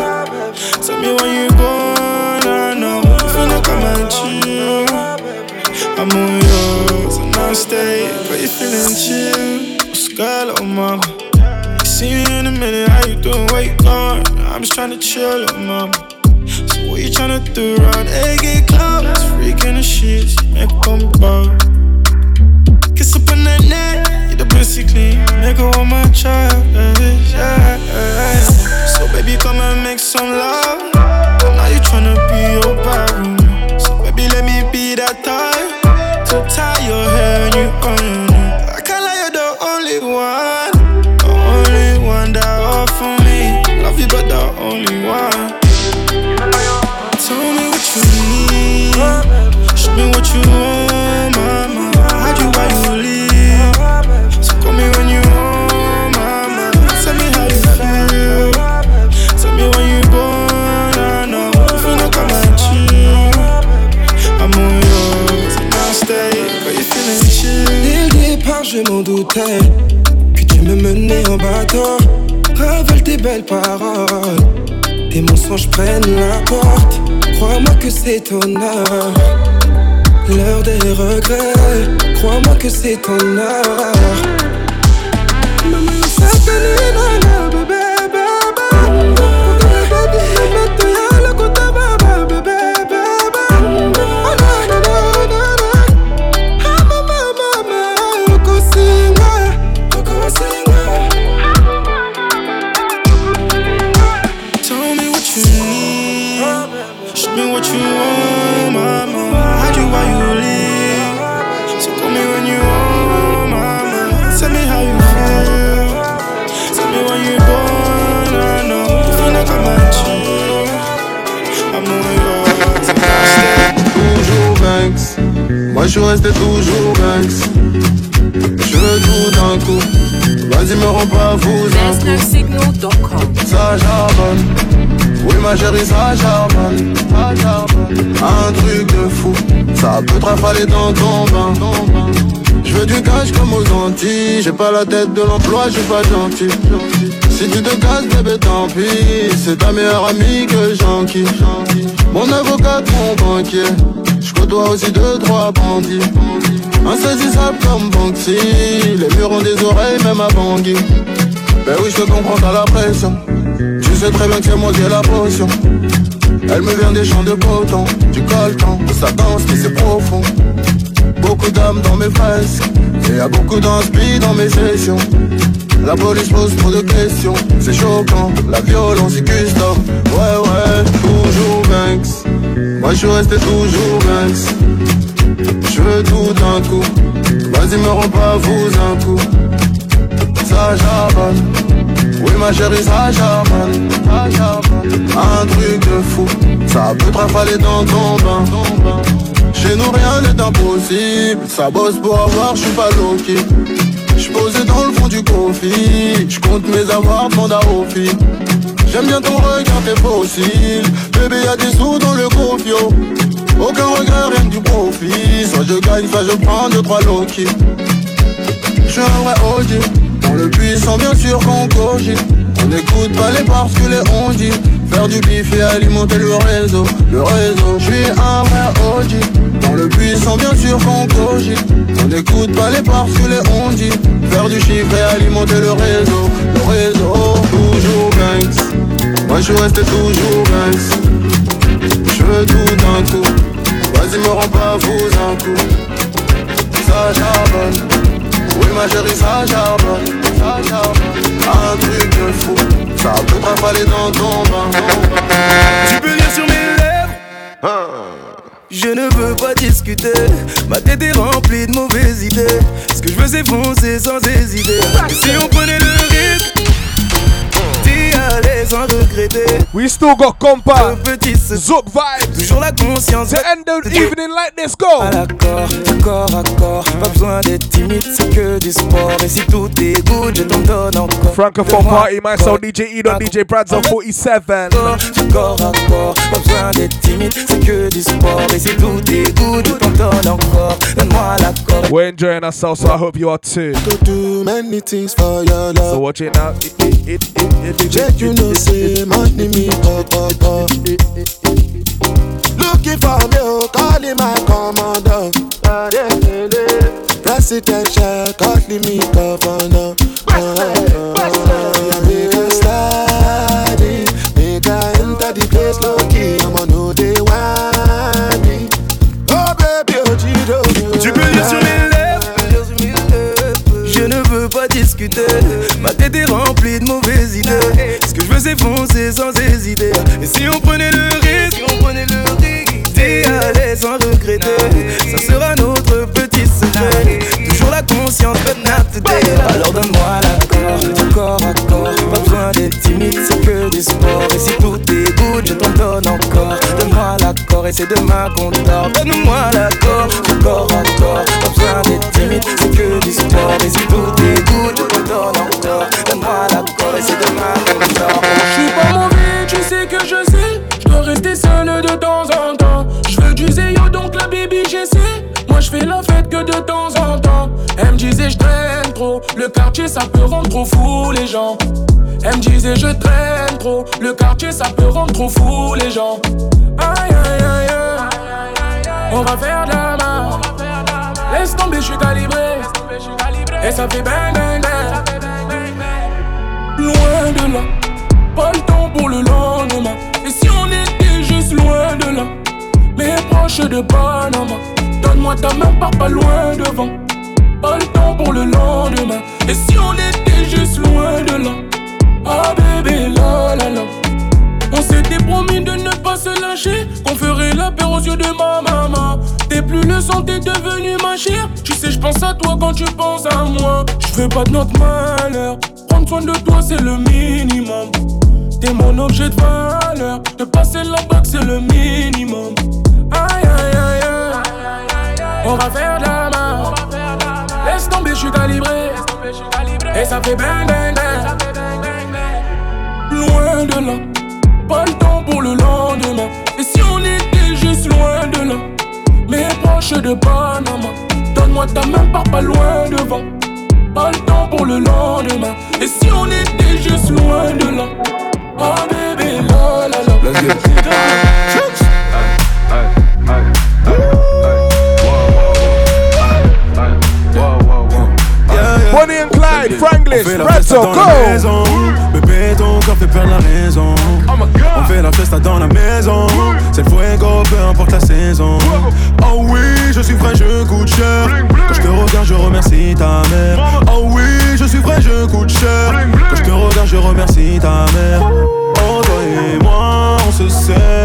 Speaker 5: Tell me when you gone, I know. If you not come and chill, I'm on yours and I'll stay. But you feeling chill. Sky, oh mama. See you in a minute, how you doing? Where you going? I'm just tryna chill, oh mama. So what you tryna do around get clouds? Freaking the shit, make them bow. Kiss up in that neck, you the pussy clean. Nigga on my child, yeah. So baby, come and make some love. Now you tryna be your baron. So baby, let me be that tie to tie your hair and you on.
Speaker 23: Puis tu me menais en bateau. Ravale tes belles paroles. Tes mensonges prennent la porte. Crois-moi que c'est ton heure. L'heure des regrets. Crois-moi que c'est ton heure. Maman,
Speaker 28: je resté toujours Banks. Je veux tout d'un coup. Vas-y, me rends pas fou. Ça charbonne. Oui, ma chérie, ça charbonne. Un truc de fou. Ça peut te rafaler dans ton bain. Je veux du cash comme aux Antilles. J'ai pas la tête de l'emploi, je suis pas gentil. Si tu te casses, bébé, tant pis. C'est ta meilleure amie que j'enquille. Mon avocat, mon banquier. Côtoie aussi deux, trois bandits. Insaisissable comme Banksy. Les murs ont des oreilles, même à Bangui. Ben oui, je te comprends, t'as la pression. Tu sais très bien que c'est moi qui ai la potion. Elle me vient des champs de coton, du coltan. Ça danse, mais c'est profond. Beaucoup d'âmes dans mes fresques. Et y'a beaucoup d'inspi dans mes sessions. La police pose trop de questions, c'est choquant. La violence est custom. Ouais, ouais, toujours. Je resté toujours Banks. Je veux tout d'un coup. Vas-y, me rends pas vous un coup. Ça charbonne. Oui, ma chérie, ça charbonne. Un truc de fou. Ça peut te rafaler dans ton bain. Chez nous, rien n'est impossible. Ça bosse pour avoir, je suis pas low-key. J'posais dans le fond du coffee. J'compte mes avoirs, demande à Ophi. J'aime bien ton regard, t'es fossile. Bébé, y'a des sous dans le confio. Aucun regret, rien du profit. Soit je gagne, soit je prends deux, trois low-key. J'suis un vrai OG. Dans le puissant, bien sûr qu'on cogite. On n'écoute pas les parce que les on dit. Faire du bif et alimenter le réseau, le réseau. J'suis un vrai OG. Dans le puissant, bien sûr qu'on cogite. On n'écoute pas les parce que les on dit. Faire du chiffre et alimenter le réseau, le réseau. Toujours Banks. Moi je resté toujours Banks. Je veux tout d'un coup. Vas-y, me rends pas vous un coup. Ça charbonne. Oui, ma chérie, ça charbonne. Ça charbonne. Un truc de fou. Ça peut rafaler dans ton bain.
Speaker 23: Tu peux lire sur mes lèvres. Je ne veux pas discuter. Ma tête est remplie de mauvaises idées. Ce que je veux, c'est foncer sans hésiter. Et si on prenait le risque, allais sans regretter.
Speaker 1: We still got compa. Zouk vibes.
Speaker 23: Toujours la conscience.
Speaker 1: To end the evening like this, go.
Speaker 23: À l'accord, corps à corps. Pas besoin d'être timide, c'est que du sport. Et si tout est good, je t'en donne encore.
Speaker 1: Francophone party, myself, DJ Edo, DJ Bradson 47.
Speaker 23: Corps à corps, pas besoin d'être timide, c'est que du sport. Et si tout est good, je t'en donne encore. Donne-moi l'accord.
Speaker 1: We're enjoying ourselves, so I hope you are too.
Speaker 28: do many things for your love.
Speaker 1: So watch it now.
Speaker 28: Check, you know, say money me pop up. Looking for me, oh, calling my commander. Presidential, calling me governor. Yeah, make a slide
Speaker 23: Ma tête est remplie de mauvaises idées. Ce que je veux, c'est foncer sans hésiter. Et si on prenait le risque, on prenait le risque, t'y allais sans regretter. Ça sera notre petit secret. Toujours la conscience, but not today. Alors donne-moi l'accord, corps à corps. Pas besoin d'être timide, c'est que du sport. Et si tout good, je t'en donne encore. L'accord et c'est demain qu'on dort. Donne-moi l'accord, corps à corps. Pas besoin d'être timide, c'est que du sport. Et si tout t'en donne encore. Donne-moi l'accord et c'est demain qu'on dort.
Speaker 18: Je suis pas mauvais, tu sais que je sais. Je dois rester seul de temps en temps. Je veux du zéyo, donc la baby j'essaie. Moi je fais la fête que de temps en temps. Elle me disait je traîne trop, le quartier ça peut rendre trop fou les gens. Elle me disait je traîne trop. Le quartier ça peut rendre trop fou les gens. Aïe aïe aïe aïe. On va faire de la main. Laisse tomber, je suis calibré. Et ça fait bang bang bang. Loin de là. Pas le temps pour le lendemain. Et si on était juste loin de là? Mais proche de Panama. Donne-moi ta main, pars pas loin devant. Pas le temps pour le lendemain. Et si on était juste loin de là? Ah bébé, la la la. On s'était promis de ne pas se lâcher, qu'on ferait la paix aux yeux de ma maman. T'es plus le sang, t'es devenu ma chère. Tu sais, je pense à toi quand tu penses à moi. Je veux pas de notre malheur. Prendre soin de toi, c'est le minimum. T'es mon objet de valeur. De passer la bague, c'est le minimum. Aïe aïe aïe aïe. On va faire de la main. Laisse tomber, je suis calibré. Et ça fait bang bang bang. Loin de là. Pas le temps pour le lendemain. Et si on était juste loin de là. Mais proche de Panama. Donne-moi ta main, pars pas loin devant. Pas le temps pour le lendemain. Et si on était juste loin de là. Oh bébé, la la la.
Speaker 1: Bonnie and Clyde,
Speaker 6: dans la
Speaker 1: go!
Speaker 6: maison. Bébé, ton corps fait perdre la raison. On fait la festa dans la maison. C'est le fuego, peu importe la saison. Oh oui, je suis vrai, je coûte cher. Quand je te regarde, je remercie ta mère. Oh oui, je suis vrai, je coûte cher. Quand je te regarde, je remercie ta mère. Oh, toi et moi, on se sait.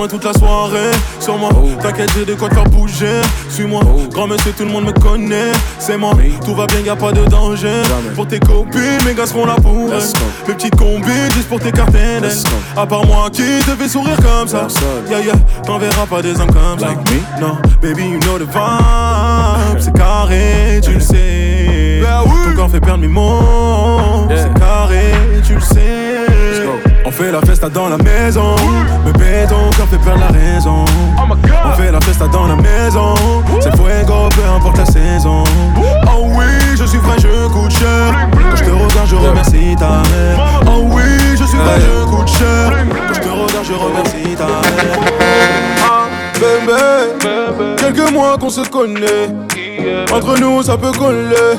Speaker 6: Moi toute la soirée. Sur moi, t'inquiète, j'ai de quoi te faire bouger. Suis-moi, grand monsieur, tout le monde me connaît. C'est moi, tout va bien, y a pas de danger. Pour tes copines, mes gars seront là pour elles. Mes petites combines, juste pour t'écarter d'elles. À part moi qui te fait sourire comme ça. Yeah, yeah, t'en verras pas des hommes comme ça. Non, baby, you know the vibe. C'est carré, tu le sais. Ton corps fait perdre mes mots. C'est carré, tu le sais. On fait la festa dans la maison. Bébé, ton corps fait perdre la raison. On fait la festa dans la maison. C'est fuego, peu importe la saison. Oh oui, je suis vrai, je coûte cher. Quand je te regarde, je remercie ta mère. Oh oui, je suis vrai, je coûte cher. Quand je te regarde, je remercie ta mère. Bébé, quelques mois qu'on se connaît. Entre nous, ça peut coller.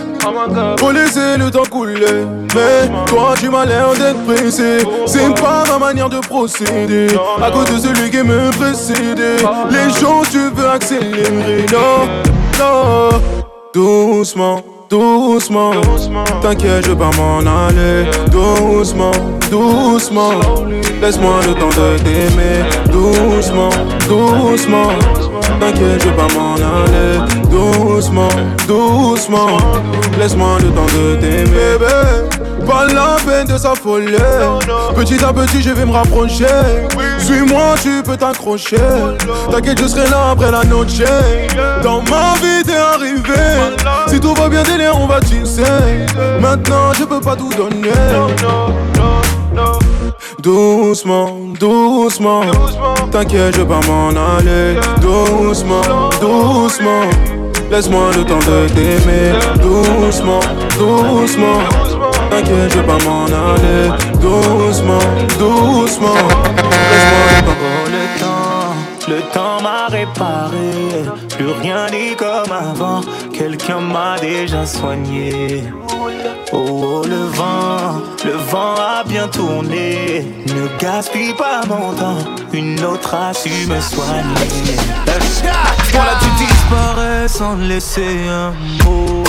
Speaker 6: Faut laisser le temps couler. Mais toi, tu m'as l'air d'être pressé. C'est pas ma manière de procéder. À cause de celui qui me précédait. Les choses, tu veux accélérer. Non, non. Doucement, doucement. T'inquiète, je vais pas m'en aller. Doucement, doucement. Laisse-moi le temps de t'aimer. Doucement, doucement. T'inquiète, je vais pas m'en aller. Doucement, doucement. Laisse-moi le temps de t'aimer, bébé. Pas la peine de s'affoler. Petit à petit, je vais me rapprocher. Suis-moi, tu peux t'accrocher. T'inquiète, je serai là après la noche. Dans ma vie, t'es arrivé. Si tout va bien, délire, on va tisser. Maintenant, je peux pas tout donner. Doucement, doucement. T'inquiète, je vais pas m'en aller. Doucement, doucement. Laisse-moi le temps de t'aimer. Doucement, doucement. T'inquiète, je vais pas m'en aller. Doucement, doucement. Laisse-moi le temps.
Speaker 23: Oh, le temps, le temps m'a réparé. Plus rien n'est comme avant. Quelqu'un m'a déjà soigné. Oh, oh, le vent, le vent a bien tourné. Ne gaspille pas mon temps. Une autre a su me soigner. Voilà, tu disparais sans laisser un mot.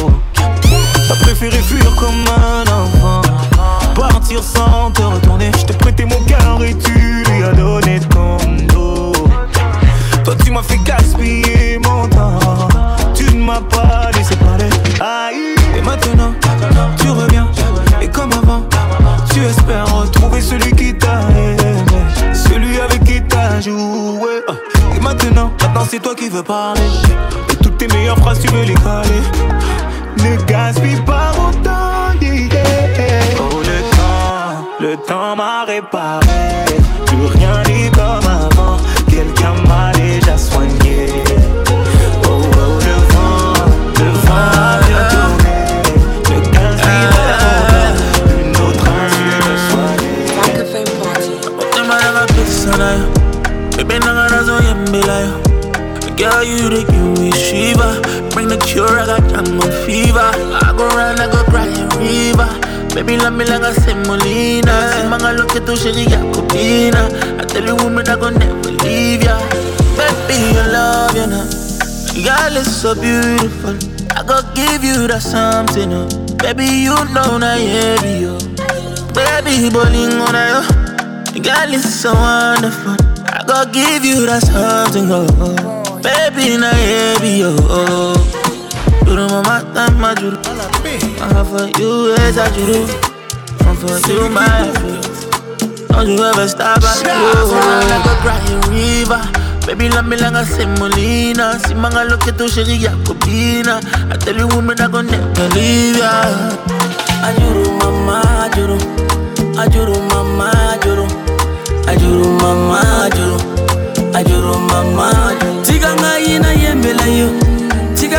Speaker 23: T'as préféré fuir comme un enfant. Partir sans te retourner. Je t'ai prêté mon cœur et tu lui as donné ton dos. Toi, tu m'as fait gaspiller mon temps. M'as pas laissé parler. Aïe. Et maintenant, tu reviens. Et comme avant, tu espères retrouver celui qui t'a aimé. Celui avec qui t'as joué. Et maintenant, maintenant c'est toi qui veux parler. Et toutes tes meilleures phrases, tu veux les caler. Ne gaspille pas autant d'idées. Oh, le temps, le temps m'a réparé. Plus rien n'est comme
Speaker 19: I got jungle fever. I go run I go cry a river. Baby love me like a semolina Simanga look at shiri ya kupina I tell you woman I go never leave ya. Baby I love you now. Girl it's so beautiful. I go give you that something uh. Baby you know na heavy yo Baby bowling on yo Girl, it's so wonderful. I go give you that something, oh, oh. Baby, na baby, oh, Juru mama tama juru. I have for you a juru. I'm for you my faith. Don't you ever stop at you. Like a crying river. Baby, love me like a semolina. Simanga look at tu shiri Jacobina. I tell you women I go never leave ya. Ajuru mama, ajuru. Ajuru mama, ajuru. Ajuru mama, ajuru. Ajuru mama, ajuru. Tika ngai na yembela yo.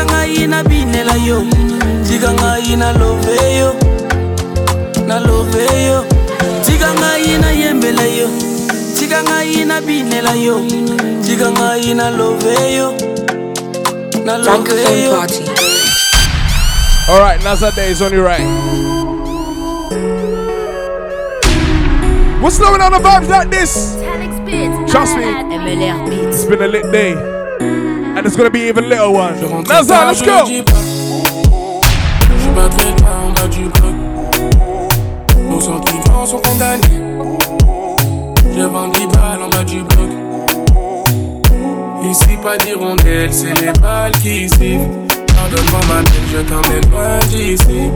Speaker 19: Tika ngai na binela yo. Tika ngai na love yo. Na love yo. Tika ngai na yembela yo. Tika ngai na binela yo. Tika ngai na love yo. Na love yo.
Speaker 7: Party.
Speaker 1: Alright, Nazar Day is on your right. What's slowing down the vibes like this? Trust me, it's been a lit day. And it's gonna be even litter one. Nazar, let's go!
Speaker 18: J'suis pas très loin en bas du bloc. Nos sentiments sont condamnés. Je vends 10 balles en bas du bloc. Ici, pas d'hirondelle, c'est les balles qui sifflent. Pardonne-moi ma belle, je t'emmène loin d'ici.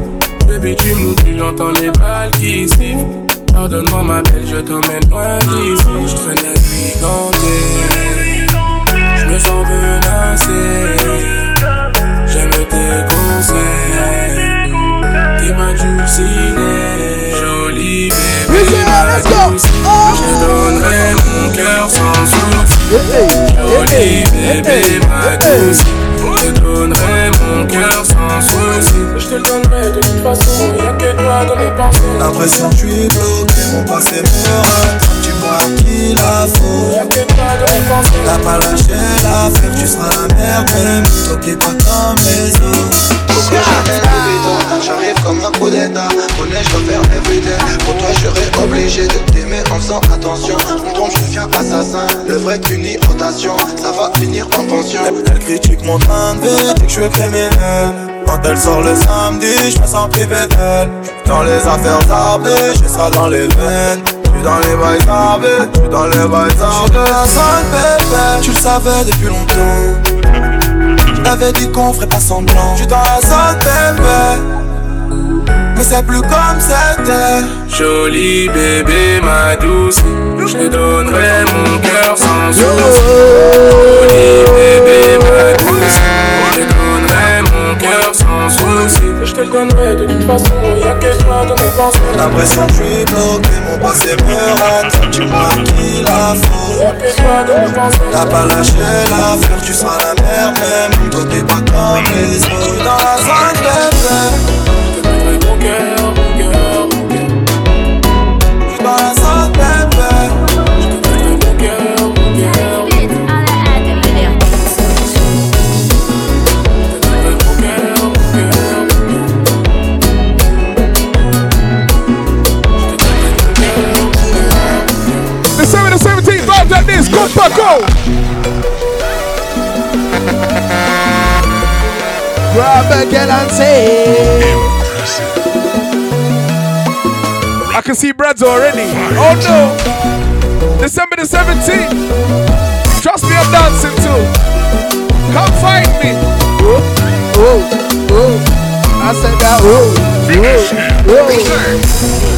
Speaker 18: Baby, tu me tu entends les balles qui sifflent. Pardonne-moi ma belle, je t'emmène loin d'ici. Je traîne la vie gantée. Je me sens menacé. J'aime tes conseils. T'es ma dulcinée. Jolie bébé, ma douce. Je donnerai mon cœur sans souci. Jolie bébé, ma douce. Je donnerai mon cœur sans souci. Je te le donnerai de toute façon. Y'a que toi dans mes pensées.
Speaker 28: L'impression que je suis bloqué, mon passé me rate. Dis-moi qui la faut.
Speaker 18: Y'a que toi dans mes pensées.
Speaker 28: T'as pas lâché l'affaire, tu seras la merde, même. Ok, pas les autres. Faut que jamais le bidon. J'arrive comme un coup d'état. Connais, je dois faire everyday. Pour toi, je serais obligé de t'aimer en faisant attention. Je me trompe, je deviens assassin. Le vrai qu'une rotation, ça va finir en pension. Elle critique mon train de vie, que je suis criminel. Quand elle sort le samedi, je me sens privé d'elle. Dans les affaires d'arbées, j'ai ça dans les veines. Dans les bails arbés, j'suis dans les bails arbés. de la zone, bébé, tu le savais depuis longtemps. Je t'avais dit qu'on ferait pas semblant. J'suis dans la zone, bébé. Mais c'est plus comme c'était.
Speaker 18: Jolie bébé, ma douce, je te donnerai mon cœur sans souci. Jolie bébé, ma douce, te le donnerai de toute façon, y'a que toi dans mes pensées.
Speaker 28: L'impression que je suis bloqué, mon passé me rate. Dis-moi qui la faut.
Speaker 18: Y'a que toi dans mes pensées.
Speaker 28: T'as pas lâché l'affaire, tu seras la merde même. Toi t'es pas comme les autres. Dans la zone.
Speaker 18: Je te cœur,
Speaker 1: Go, Grab a girl and say. I can see Brad's already. Oh no! December the 17th. Trust me, I'm dancing too. Come find me. Oh, oh, oh. I said that. Oh, oh, oh.
Speaker 12: oh.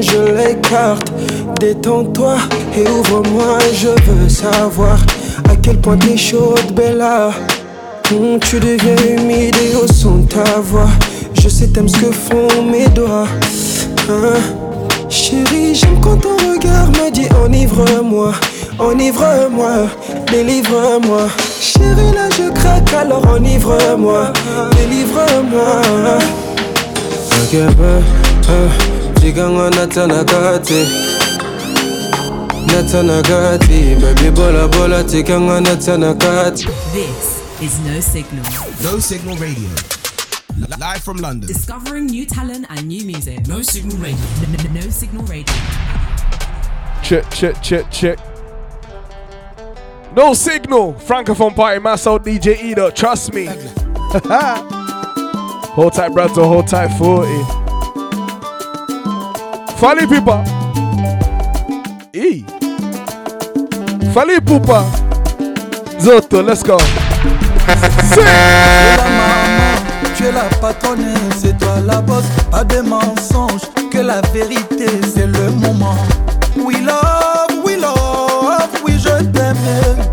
Speaker 12: Je l'écarte. Détends-toi et ouvre-moi, je veux savoir à quel point t'es chaude, Bella. Hum, tu deviens humide et au son de ta voix. Je sais t'aimes ce que font mes doigts. Hein? Chérie, j'aime quand ton regard me dit enivre-moi, enivre-moi, délivre-moi. Chérie, là je craque, alors enivre-moi, délivre-moi. Akeba, ah, jiganga natanagati Natanagati, baby bola bola tikanga natanagati
Speaker 16: This is No Signal.
Speaker 17: No Signal Radio. Live from London.
Speaker 16: Discovering new talent and new music. No Signal Radio. No, no Signal Radio.
Speaker 1: Check, check, check, check. No signal. Francophone party, mass out DJ Edo. Trust me. hold tight, brother. Hold tight, 40. Fali Pipa. E. Fali Pupa. Zotto, let's go.
Speaker 20: Maman, tu es la patronne, c'est toi la boss, pas de mensonges, que la vérité c'est le moment. We love, we love, oui je t'aime.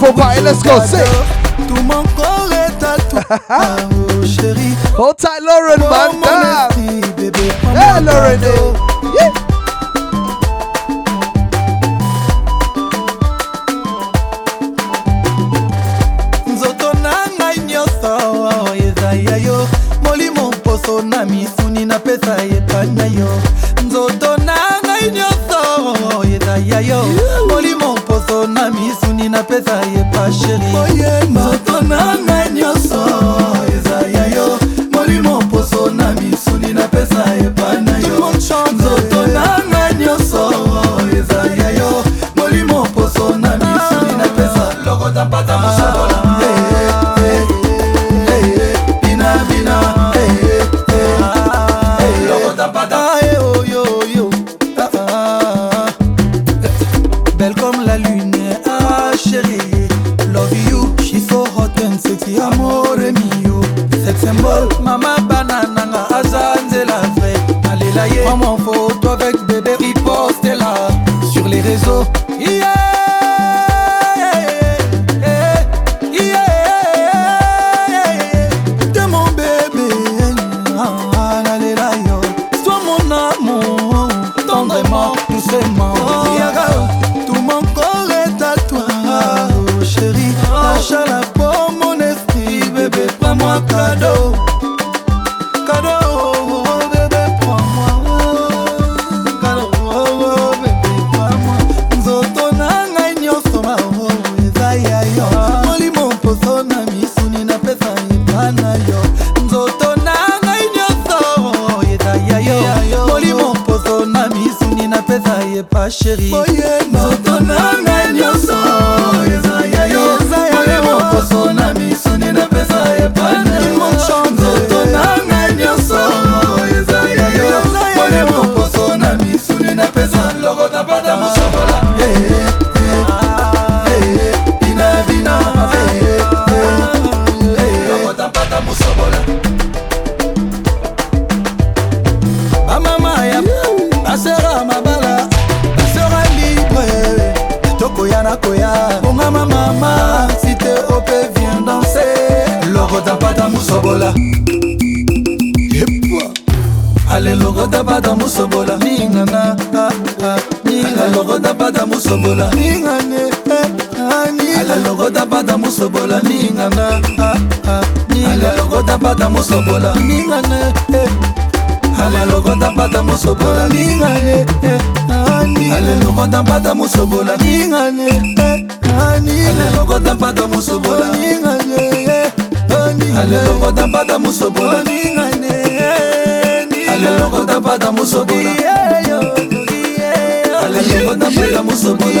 Speaker 1: Party, let's go, say.
Speaker 20: Tout mon corps est à toi, oh chérie.
Speaker 1: Hold tight, Lauren, man. Damn. Hey, Lauren. Yeah.
Speaker 20: nzoto na ngai nyonso eza ya yo molimo mposo na misuni napesa epanya yo nzoto na ngai nyonso eza ya yo molimo mposo na misuni na pesa ye pasheri oye moto nanga chérie. Boy, mpata mosobola mingane eh. alelokonda mpata mosobola mingane eh. alelokonda mpata mosobola mingane eh. alelokonda mpata mosobola mingane alelokonda mpata mosobola mingane alelokonda mpata mosobola alelokonda mpata mosobola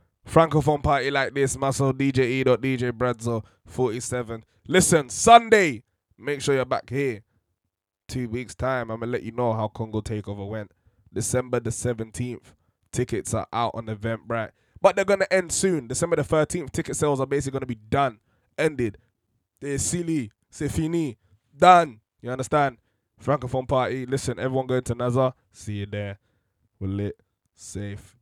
Speaker 1: Francophone party like this, muscle DJ E. DJ Bradzo 47. Listen, Sunday, make sure you're back here. Two weeks' time, I'm gonna let you know how Congo Takeover went. December the 17th. Tickets are out on Eventbrite. But they're gonna end soon. December the 13th, ticket sales are basically gonna be done. Ended. They're silly. C'est fini. Done. You understand? Francophone party. Listen, everyone going to Nazar. See you there. We're lit. Safe.